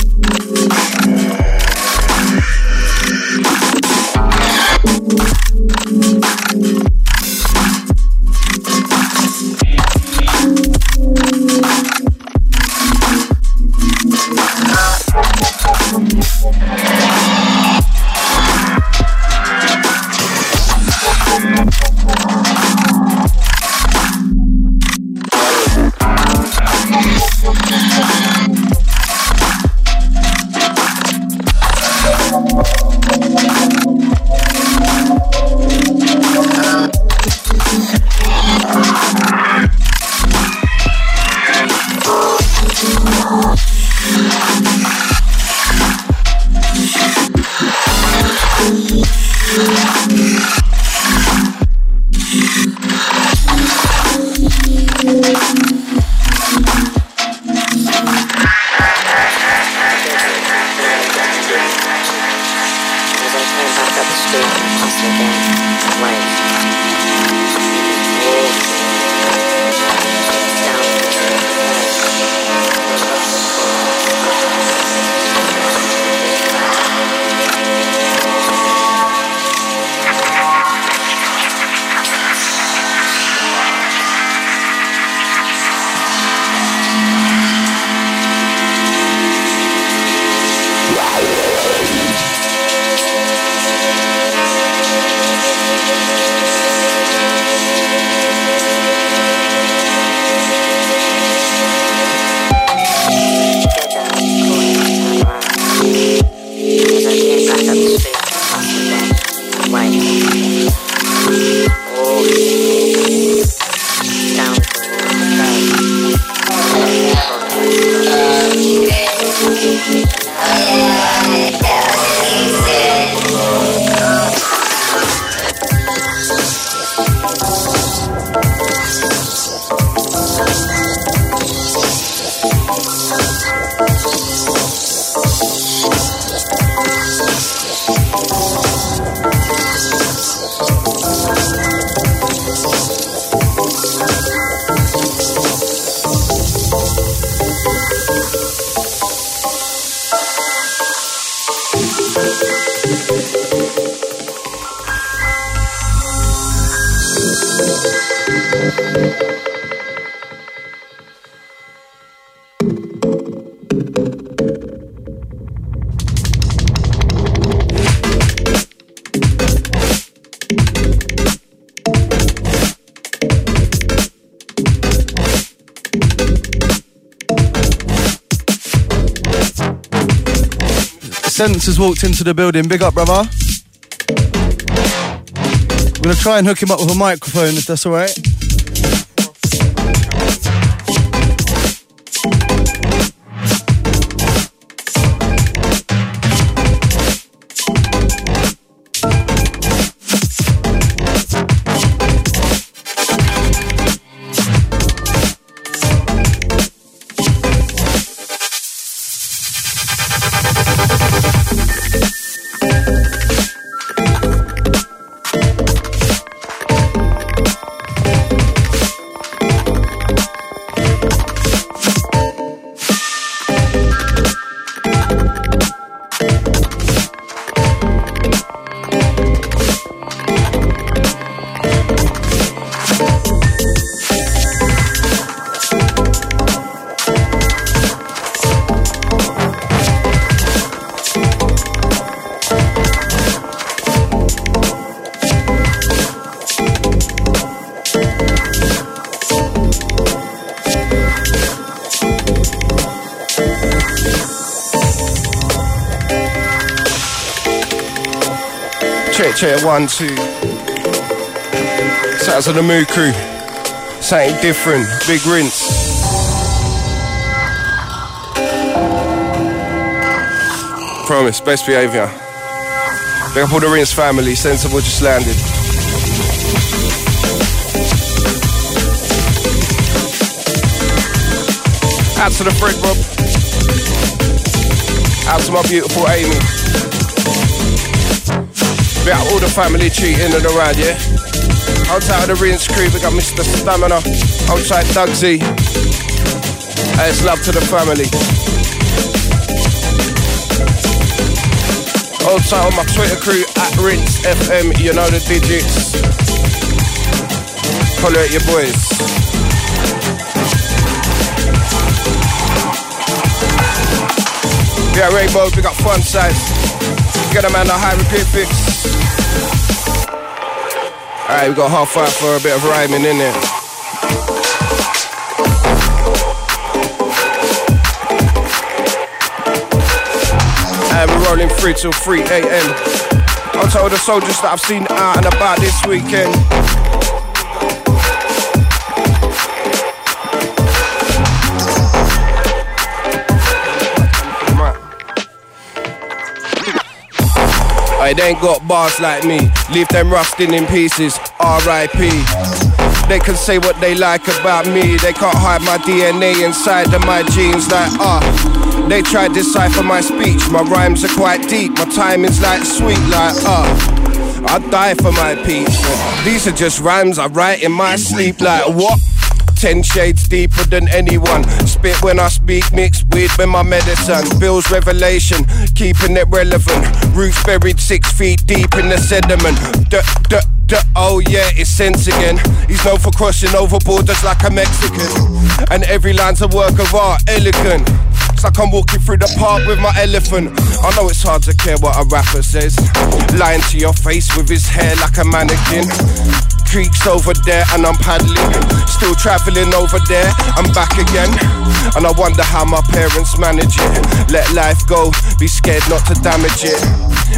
Sense has walked into the building. Big up, brother. I'm gonna try and hook him up with a microphone if that's alright. Check, one, two. Sounds of the Mood Crew. Something different, big rinse. Promise, best behaviour. Big up all the rinse family, sensible just landed. Out to the Fred Rob. Out to my beautiful Amy. We got all the family cheating and around, yeah? Outside of the rinse crew, we got Mr. Stamina. Outside Dugsy. And it's love to the family. Outside on my Twitter crew at Rinse FM, you know the digits. Follow out your boys. Yeah, Rainbow, we got fun size. Get a man a Hyroglifics. Alright, we got half five for a bit of rhyming in there. And we're rolling through till 3 a.m. I told the soldiers that I've seen out and about this weekend. I ain't got bars like me, leave them rusting in pieces. R.I.P. They can say what they like about me, they can't hide my DNA inside of my genes like ah. Uh. They try to decipher my speech. My rhymes are quite deep. My timing's like sweet, like uh. I die for my peace. These are just rhymes I write in my sleep, like what? Ten shades deeper than anyone. Spit when I speak, mix weed with my medicine. Bill's revelation, keeping it relevant. Roots buried six feet deep in the sediment. Oh yeah, it's sense again. He's known for crossing over borders like a Mexican. And every line's a work of art, elegant. It's like I'm walking through the park with my elephant. I know it's hard to care what a rapper says. Lying to your face with his hair like a mannequin. Creeks over there and I'm paddling. Still traveling over there, I'm back again. And I wonder how my parents manage it. Let life go, be scared not to damage it.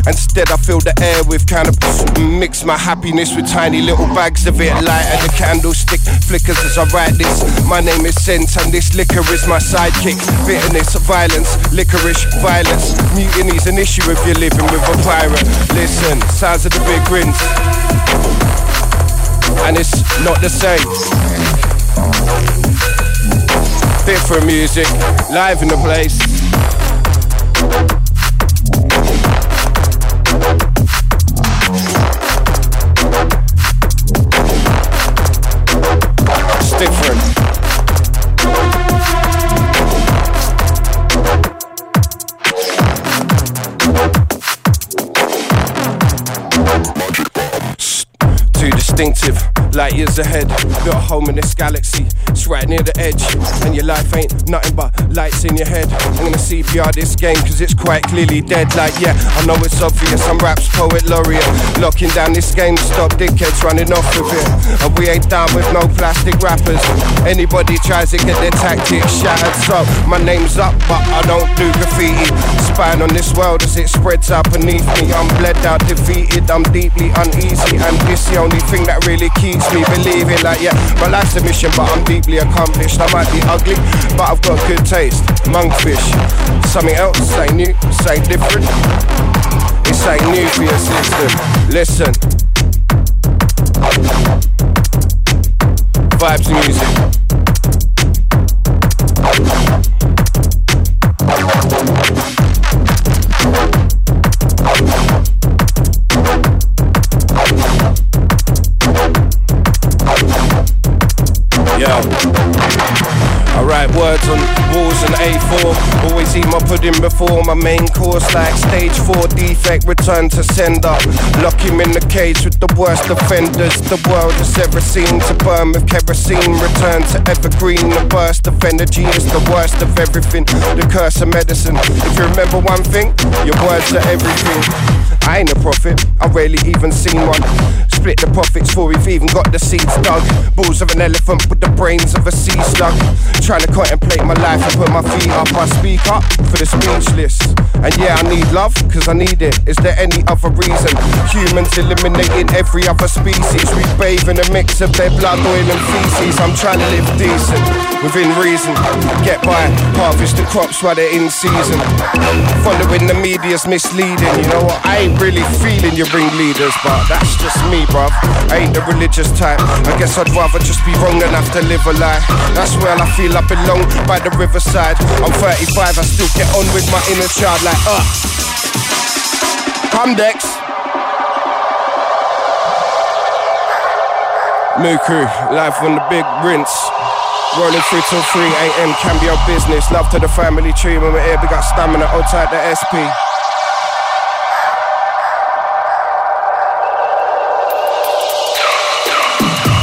Instead, I fill the air with cannabis. Mix my happiness with tiny little bags of it. Light and the candlestick flickers as I write this. My name is Sense, and this liquor is my sidekick. Bitterness, violence, licorice, violence. Mutiny's an issue if you're living with a pirate. Listen, sounds of the big rings and it's not the same. Different music, live in the place. It's different. distinctive, light years ahead. Built a home in this galaxy, it's right near the edge. And your life ain't nothing but lights in your head. I'm gonna CPR this game, cause it's quite clearly dead. Like, yeah, I know it's obvious, I'm raps poet laureate. Locking down this game to stop dickheads running off with it. And we ain't down with no plastic rappers. Anybody tries to get their tactics shattered. So, my name's up, but I don't do graffiti. Spine on this world as it spreads out beneath me. I'm bled out, defeated, I'm deeply uneasy. And this the only thing that really keeps me believing like yeah my life's a mission but I'm deeply accomplished. I might be ugly but I've got good taste. Monkfish something else ain't new ain't different. It's ain't new for your system. Listen. Vibes music walls A4. Always eat my pudding before my main course, like stage 4 defect, return to sender. Lock him in the cage with the worst offenders the world has ever seen. To burn with kerosene, return to evergreen. The burst of energy is the worst of everything. The curse of medicine. If you remember one thing, your words are everything. I ain't a prophet, I rarely even seen one. Split the profits for we've even got the seeds dug. Balls of an elephant with the brains of a sea slug. Trying to contemplate my life and put my feet up. I speak up for the speechless. And yeah, I need love, cause I need it. Is there any other reason? Humans eliminating every other species. We bathe in a mix of their blood, oil, and feces. I'm trying to live decent, within reason. Get by, harvest the crops while they're in season. Following the media's misleading. You know what? I ain't really feeling your ringleaders, but that's just me, bruv. I ain't the religious type. I guess I'd rather just be wrong than have to live a lie. That's where I feel I belong by the riverside. I'm 35, I still get on with my inner child like, uh. Come, Dex. Muku, live on the big rinse. Rolling through till 3 a.m. Cambio business. Love to the family tree when we're here. We got stamina outside the SP.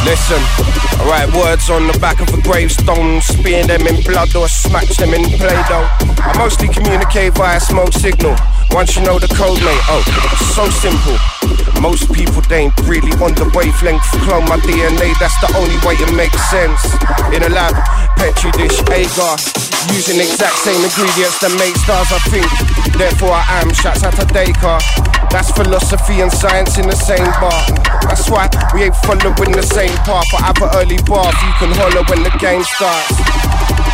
Listen, I write words on the back of a gravestone, spear them in blood or smash them in Play-Doh. I mostly communicate via smoke signal. Once you know the code, mate, oh, so simple. Most people they ain't really on the wavelength. Clone my DNA, that's the only way it makes sense. In a lab, petri dish, agar, using exact same ingredients that make stars. I think, therefore I am. Shouts out to Descartes. That's philosophy and science in the same bar. That's why we ain't following the same path. I have an early bath, you can holler when the game starts.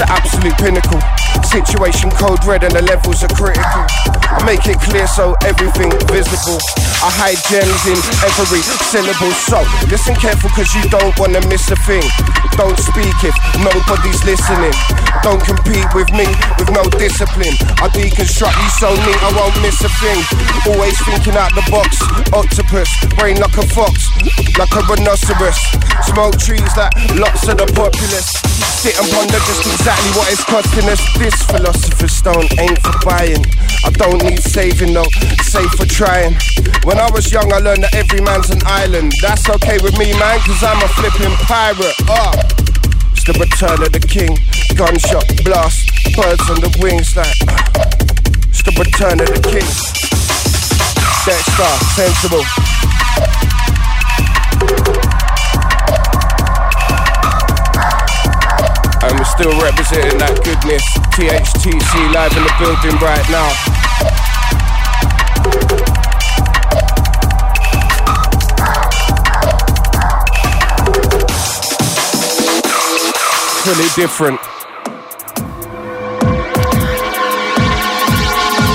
The absolute pinnacle. Situation code red and the levels are critical. I make it clear so everything visible. I hide gems in every syllable. So listen careful cause you don't wanna miss a thing. Don't speak if nobody's listening. Don't compete with me with no discipline. I deconstruct you so neat I won't miss a thing. Always thinking out the box. Octopus, brain like a fox, like a rhinoceros. Smoke trees like lots of the populace. Sit and ponder just exactly what it's costing us. This philosopher's stone ain't for buying. I don't need saving though, save for trying. When I was young, I learned that every man's an island. That's okay with me, man, cause I'm a flipping pirate. Ah. It's the return of the king. Gunshot, blast, birds on the wings, like. It's the return of the king. Dexta, sensible. And we're still representing that goodness. THTC live in the building right now. Fully different.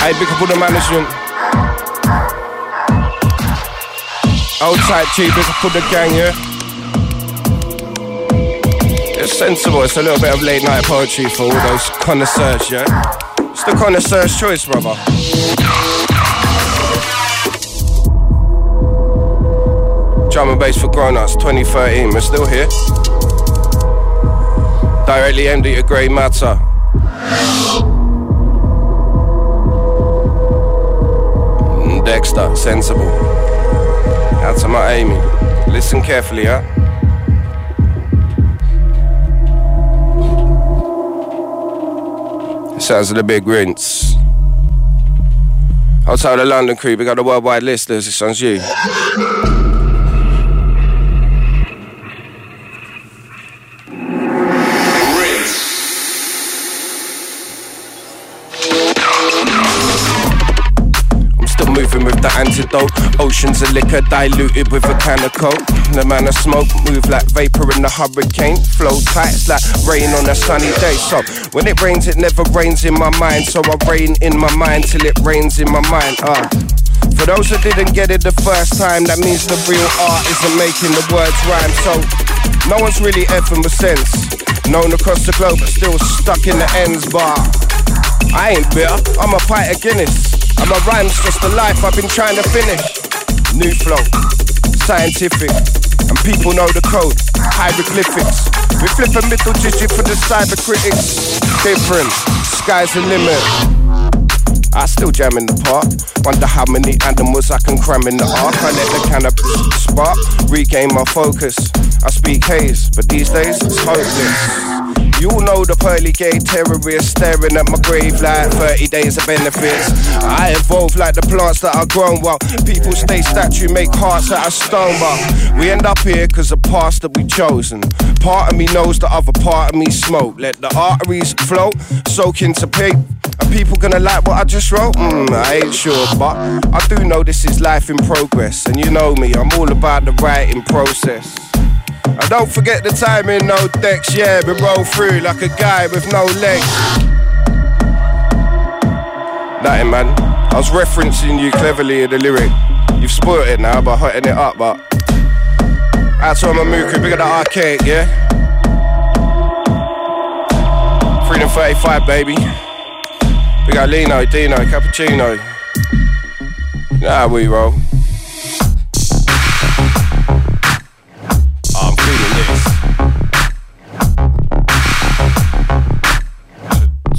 Hey, big up all the management. Old tight G, big up all the gang, yeah? Sensible. It's a little bit of late night poetry for all those connoisseurs, yeah? It's the connoisseur's choice, brother. Drum and bass for grown-ups, 2013. We're still here. Directly aimed your grey matter. Dexta, sensible. Out to my Amy. Listen carefully, huh? Sounds of the big rinse. Outside the London crew, we got the worldwide listeners. This one's you. Oceans of liquor diluted with a can of coke. The man of smoke move like vapor in a hurricane. Flow tight it's like rain on a sunny day. So when it rains, it never rains in my mind. So I rain in my mind till it rains in my mind. Ah. For those that didn't get it the first time, that means the real art isn't making the words rhyme. So no one's really effing with sense. Known across the globe, but still stuck in the ends bar. I ain't bitter, I'm a pint of Guinness. And my rhyme's just the life I've been trying to finish. New flow, scientific, and people know the code. Hieroglyphics. We flip a middle digit for the cyber critics. Different, sky's the limit. I still jam in the park. Wonder how many animals I can cram in the ark. I let the cannabis spark, regain my focus. I speak haze, but these days it's hopeless. You know the pearly gay terrorist staring at my grave like 30 days of benefits. I evolve like the plants that are grown while people stay statue, make hearts out of stone. But we end up here cause the path that we chosen. Part of me knows the other part of me smoke. Let the arteries flow, soak into paper. Are people gonna like what I just wrote? Mm, I ain't sure, but I do know this is life in progress. And you know me, I'm all about the writing process. And don't forget the timing, no decks, yeah, we roll through like a guy with no legs. Nothing, man. I was referencing you cleverly in the lyric. You've spoiled it now by hotting it up, but. Out to my Muku, big of the arcade, yeah? Freedom 35, baby. We got Lino, Dino, Cappuccino. Nah, we roll.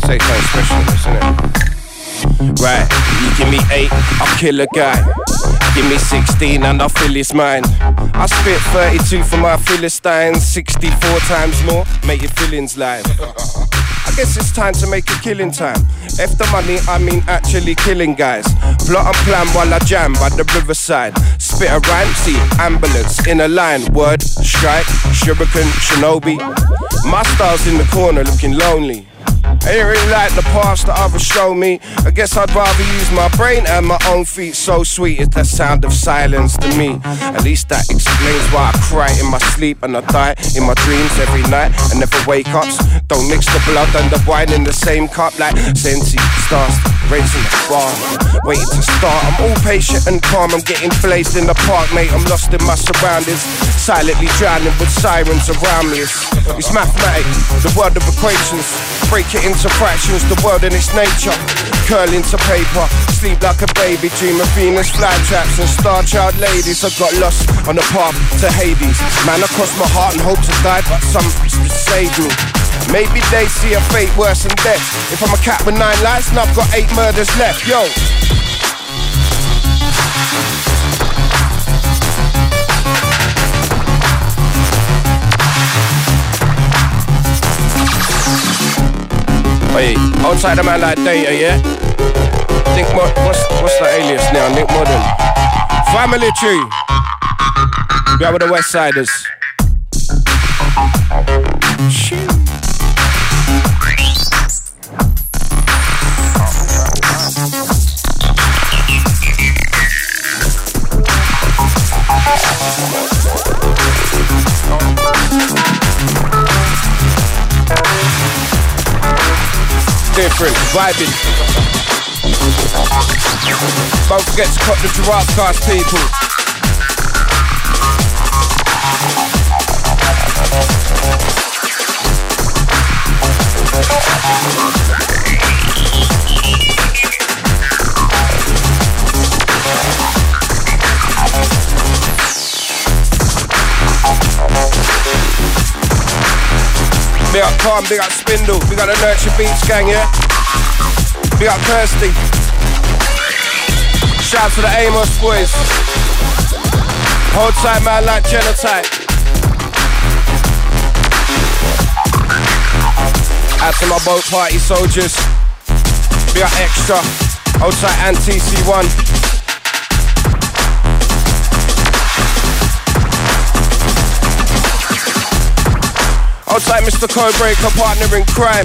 Say something special, isn't it? Right, you give me eight, I'll kill a guy. Give me 16 and I'll fill his mind. I spit 32 for my Philistines, 64 times more, make your feelings live. I guess it's time to make a killing time. F the money, I mean actually killing guys. Plot and plan while I jam by the riverside. Spit a rhyme, see ambulance in a line. Word, strike, shuriken, shinobi. My style's in the corner looking lonely. I really like the past that others show me. I guess I'd rather use my brain and my own feet. So sweet is the sound of silence to me. At least that explains why I cry in my sleep and I die in my dreams every night and never wake up. Don't mix the blood and the wine in the same cup like Sensi stars racing the bar. Waiting to start. I'm all patient and calm. I'm getting blazed in the park, mate. I'm lost in my surroundings. Silently drowning with sirens around me. It's, mathematics, the world of equations. Break it into fractions, the world and its nature. Curl into paper, sleep like a baby, dream of Venus flytraps and star child ladies. I got lost on the path to Hades. Man, I crossed my heart and hope to die, but some saved me. Maybe they see a fate worse than death. If I'm a cat with nine lives and I've got eight murders left, yo. Hey, outside a man like Data, yeah? Nick Mo- what's what's the alias now? Nick Modern. Family tree. We are with the West Siders. Shoo. Different, vibing. Don't forget to cut the giraffe cast people. Big up Calm, big up Spindle, we got the Nurture Beats gang, yeah? Big up Kirsty. Shout out to the Amos boys. Hold tight, man, like genotype. Out to my boat party soldiers. Big up Extra. Hold tight, Anti C1. Odds like Mr. Codebreaker, partner in crime.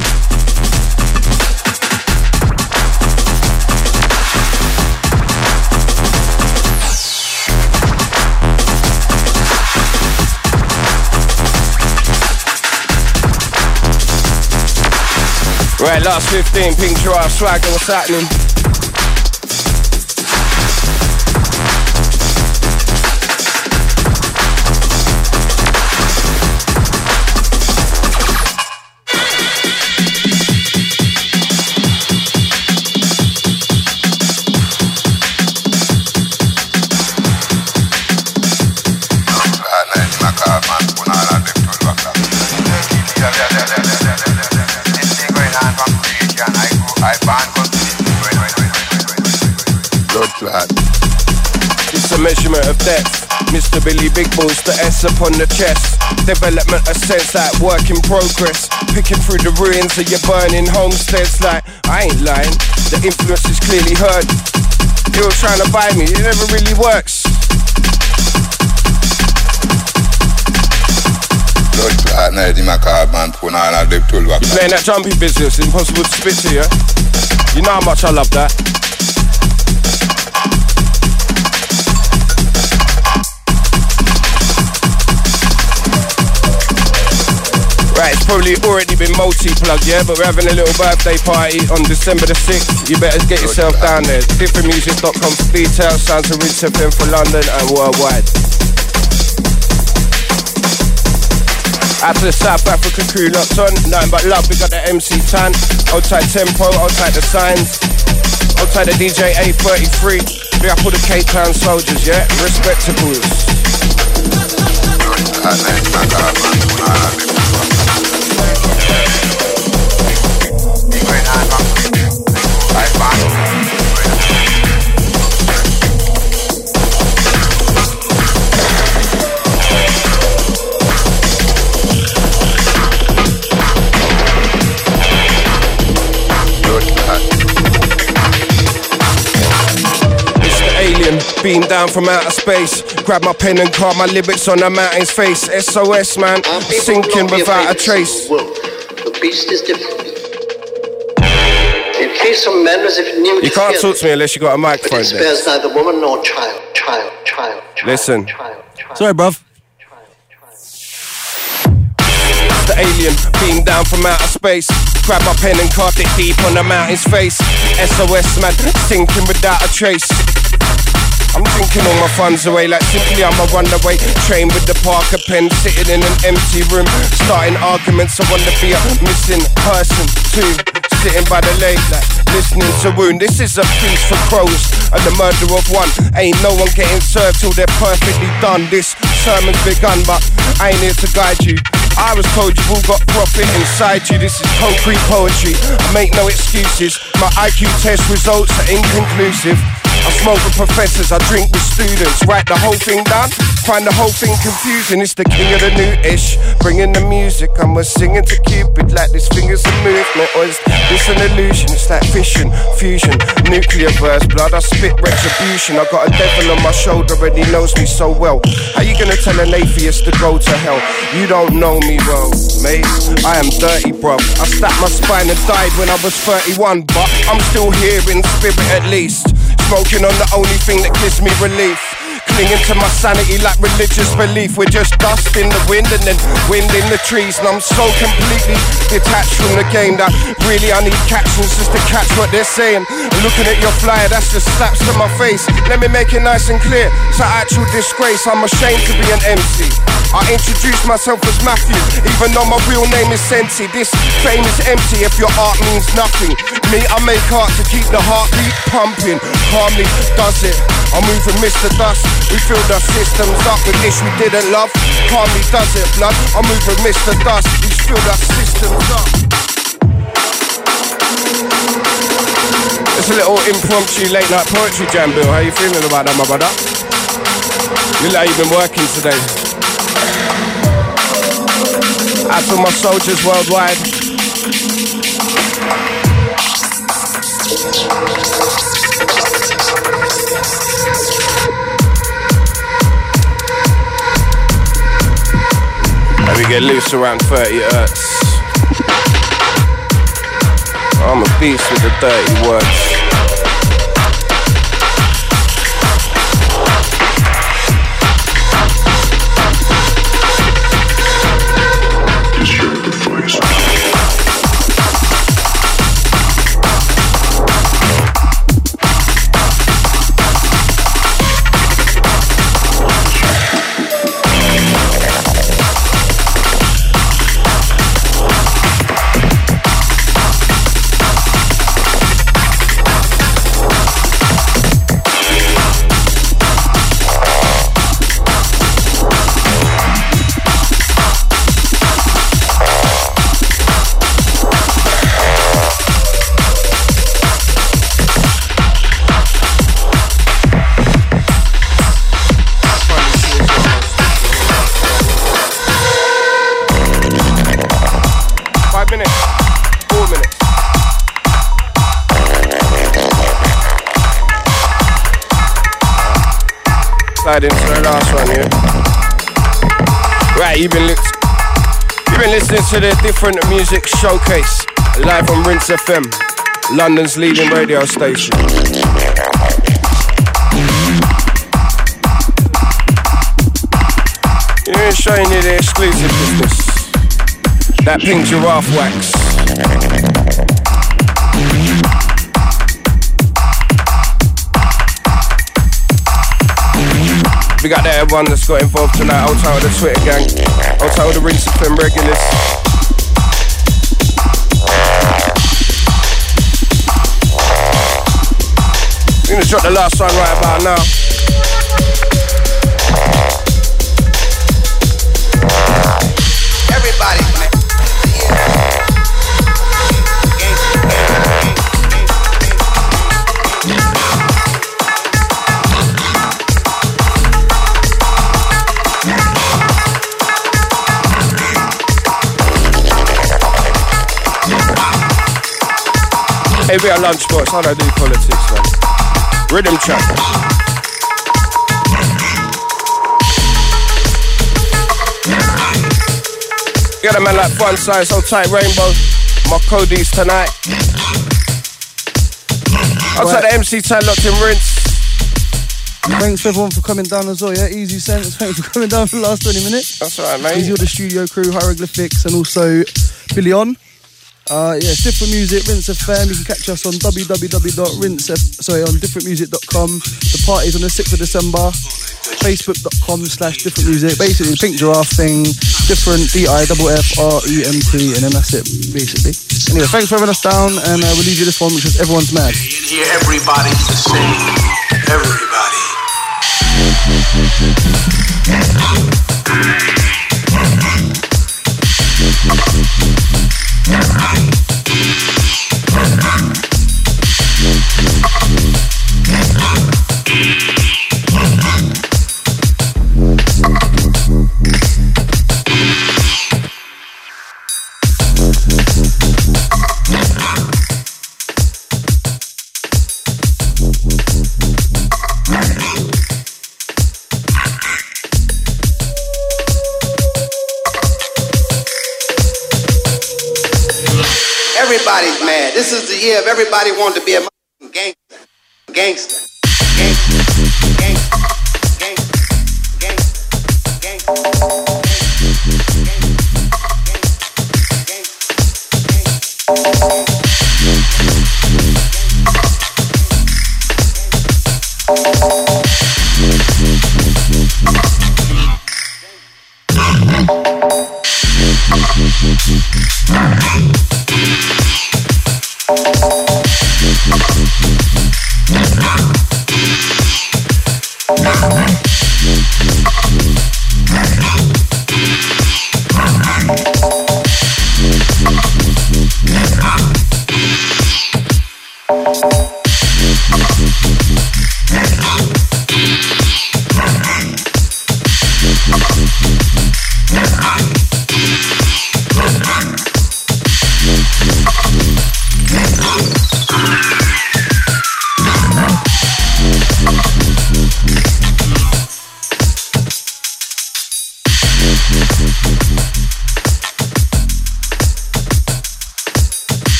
Right, last 15, pink giraffe swagger, what's happening? Measurement of depth. Mr. Billy Big Balls, the S upon the chest. Development of sense like work in progress. Picking through the ruins of your burning homesteads like I ain't lying. The influence is clearly heard. You're trying to buy me, it never really works. Blood clot. Night in my car, man. Put on all them tool back. Playing that jumpy business, impossible to spit to you. You know how much I love that. It's probably already been multi-plugged, yeah? But we're having a little birthday party on December the 6th. You better get yourself down there. Differentmusic.com for details. Sounds of FM for London and worldwide. Out to the South Africa crew locked on. Nothing but love. We got the MC Tan. Outside Tempo. Outside the Signs. Outside the DJ A33. We got all the Cape Town soldiers, yeah? Respectables. beam down from outer space. Grab my pen and carve my lyrics on the mountain's face. SOS, man, sinking without a trace. The beast is different. It treats some men if it knew You can't talk to me unless you got a But microphone it there. spares neither woman nor child. Child, child, child. Listen. Child, child. Sorry, bruv. the alien, beam down from outer space. Grab my pen and carved it deep on the mountain's face. SOS man, sinking without a trace. I'm drinking all my funds away like simply I'm a runaway. Train with the Parker pen, sitting in an empty room, starting arguments. I wanna be a missing person too. Sitting by the lake, like listening to wound. This is a feast for crows and the murder of one. Ain't no one getting served till they're perfectly done. This sermon's begun, but I ain't here to guide you. I was told you've all got profit inside you. This is concrete poetry. I make no excuses. My IQ test results are inconclusive. I smoke with professors, I drink with students. Write the whole thing down, find the whole thing confusing. It's the king of the new ish, bringing the music. I'm a singing to Cupid like this finger's a movement. Or is this an illusion? It's like fission, fusion, nuclear burst, blood. I spit retribution. I got a devil on my shoulder and he knows me so well. How you gonna tell an atheist to go to hell? You don't know me well, mate. I am dirty, bruv. I stabbed my spine and died when I was 31, but I'm still here in spirit at least. Smoking on the only thing that gives me relief. Clinging to my sanity like religious belief. We're just dust in the wind and then wind in the trees. And I'm so completely detached from the game that really I need captions just to catch what they're saying. Looking at your flyer, that's just slaps to my face. Let me make it nice and clear. It's an actual disgrace. I'm ashamed to be an MC. I introduce myself as Matthew, even though my real name is Sensi. This fame is empty if your art means nothing. Me, I make art to keep the heartbeat pumping. Calmly does it. I'm moving Mr. Dust. We filled our systems up with this we didn't love. Calmly does it, blood. I'm moving Mr. Dust. We filled our systems up. It's a little impromptu late night poetry jam, Bill. How you feeling about that, my brother? You look like you've been working today. Out to my soldiers worldwide. Let me get loose around 30 hertz. I'm a beast with the dirty words. Slide into the last one, yeah. Right, you've been lis- you've been listening to the different music showcase live on Rinse FM, London's leading radio station. You know, showing you the exclusive business. That pink giraffe wax. We got that everyone that's got involved tonight. I'll tell the Twitter gang. I'll tell the Rinse FM regulars. We're gonna drop the last one right about now. Hey, we lunchbox. How do I do politics, man? Rhythm track. Get a man like Fun Size, so tight rainbow. My Cody's tonight. Outside the MC Tan locked in rinse. Thanks everyone for coming down as well. Yeah, easy sense. Thanks for coming down for the last 20 minutes. That's all right, mate. Easy with the studio crew, Hyroglifics, and also Billy On. Uh, yeah, different music, Rinse FM. You can catch us on www.rinse, sorry, on differentmusic.com. The party's on the 6th of December. Facebook.com slash different music. Basically, pink giraffe thing, different D I F F R E M T, and then that's it, basically. Anyway, thanks for having us down, and uh, we'll leave you this one, which is Everyone's Mad. In here, everybody's the same. Everybody. This is the year of everybody wanting to be a gangster. Gangster. Gangster.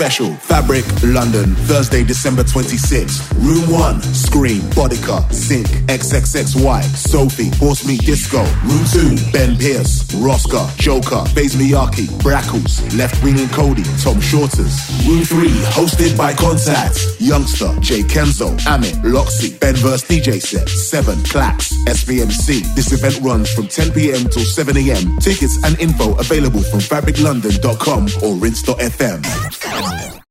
Special. Fabric, London, Thursday, December 26th. Room 1, Skream, Boddika, Zinc, XXXY, Sophie, Horse Meat Disco. Room 2, Ben Pearce, Roska, Joker, Faze Miyake, Brackles, Left Wing and Cody, Tom Shorters. Room 3, hosted by Contact, Youngsta, Jay Kenzo, Amit, Loxy, Ben vs. DJ set, 7, Clax, SVMC. This event runs from 10 p.m. till 7 a.m. Tickets and info available from fabriclondon.com or rinse.fm.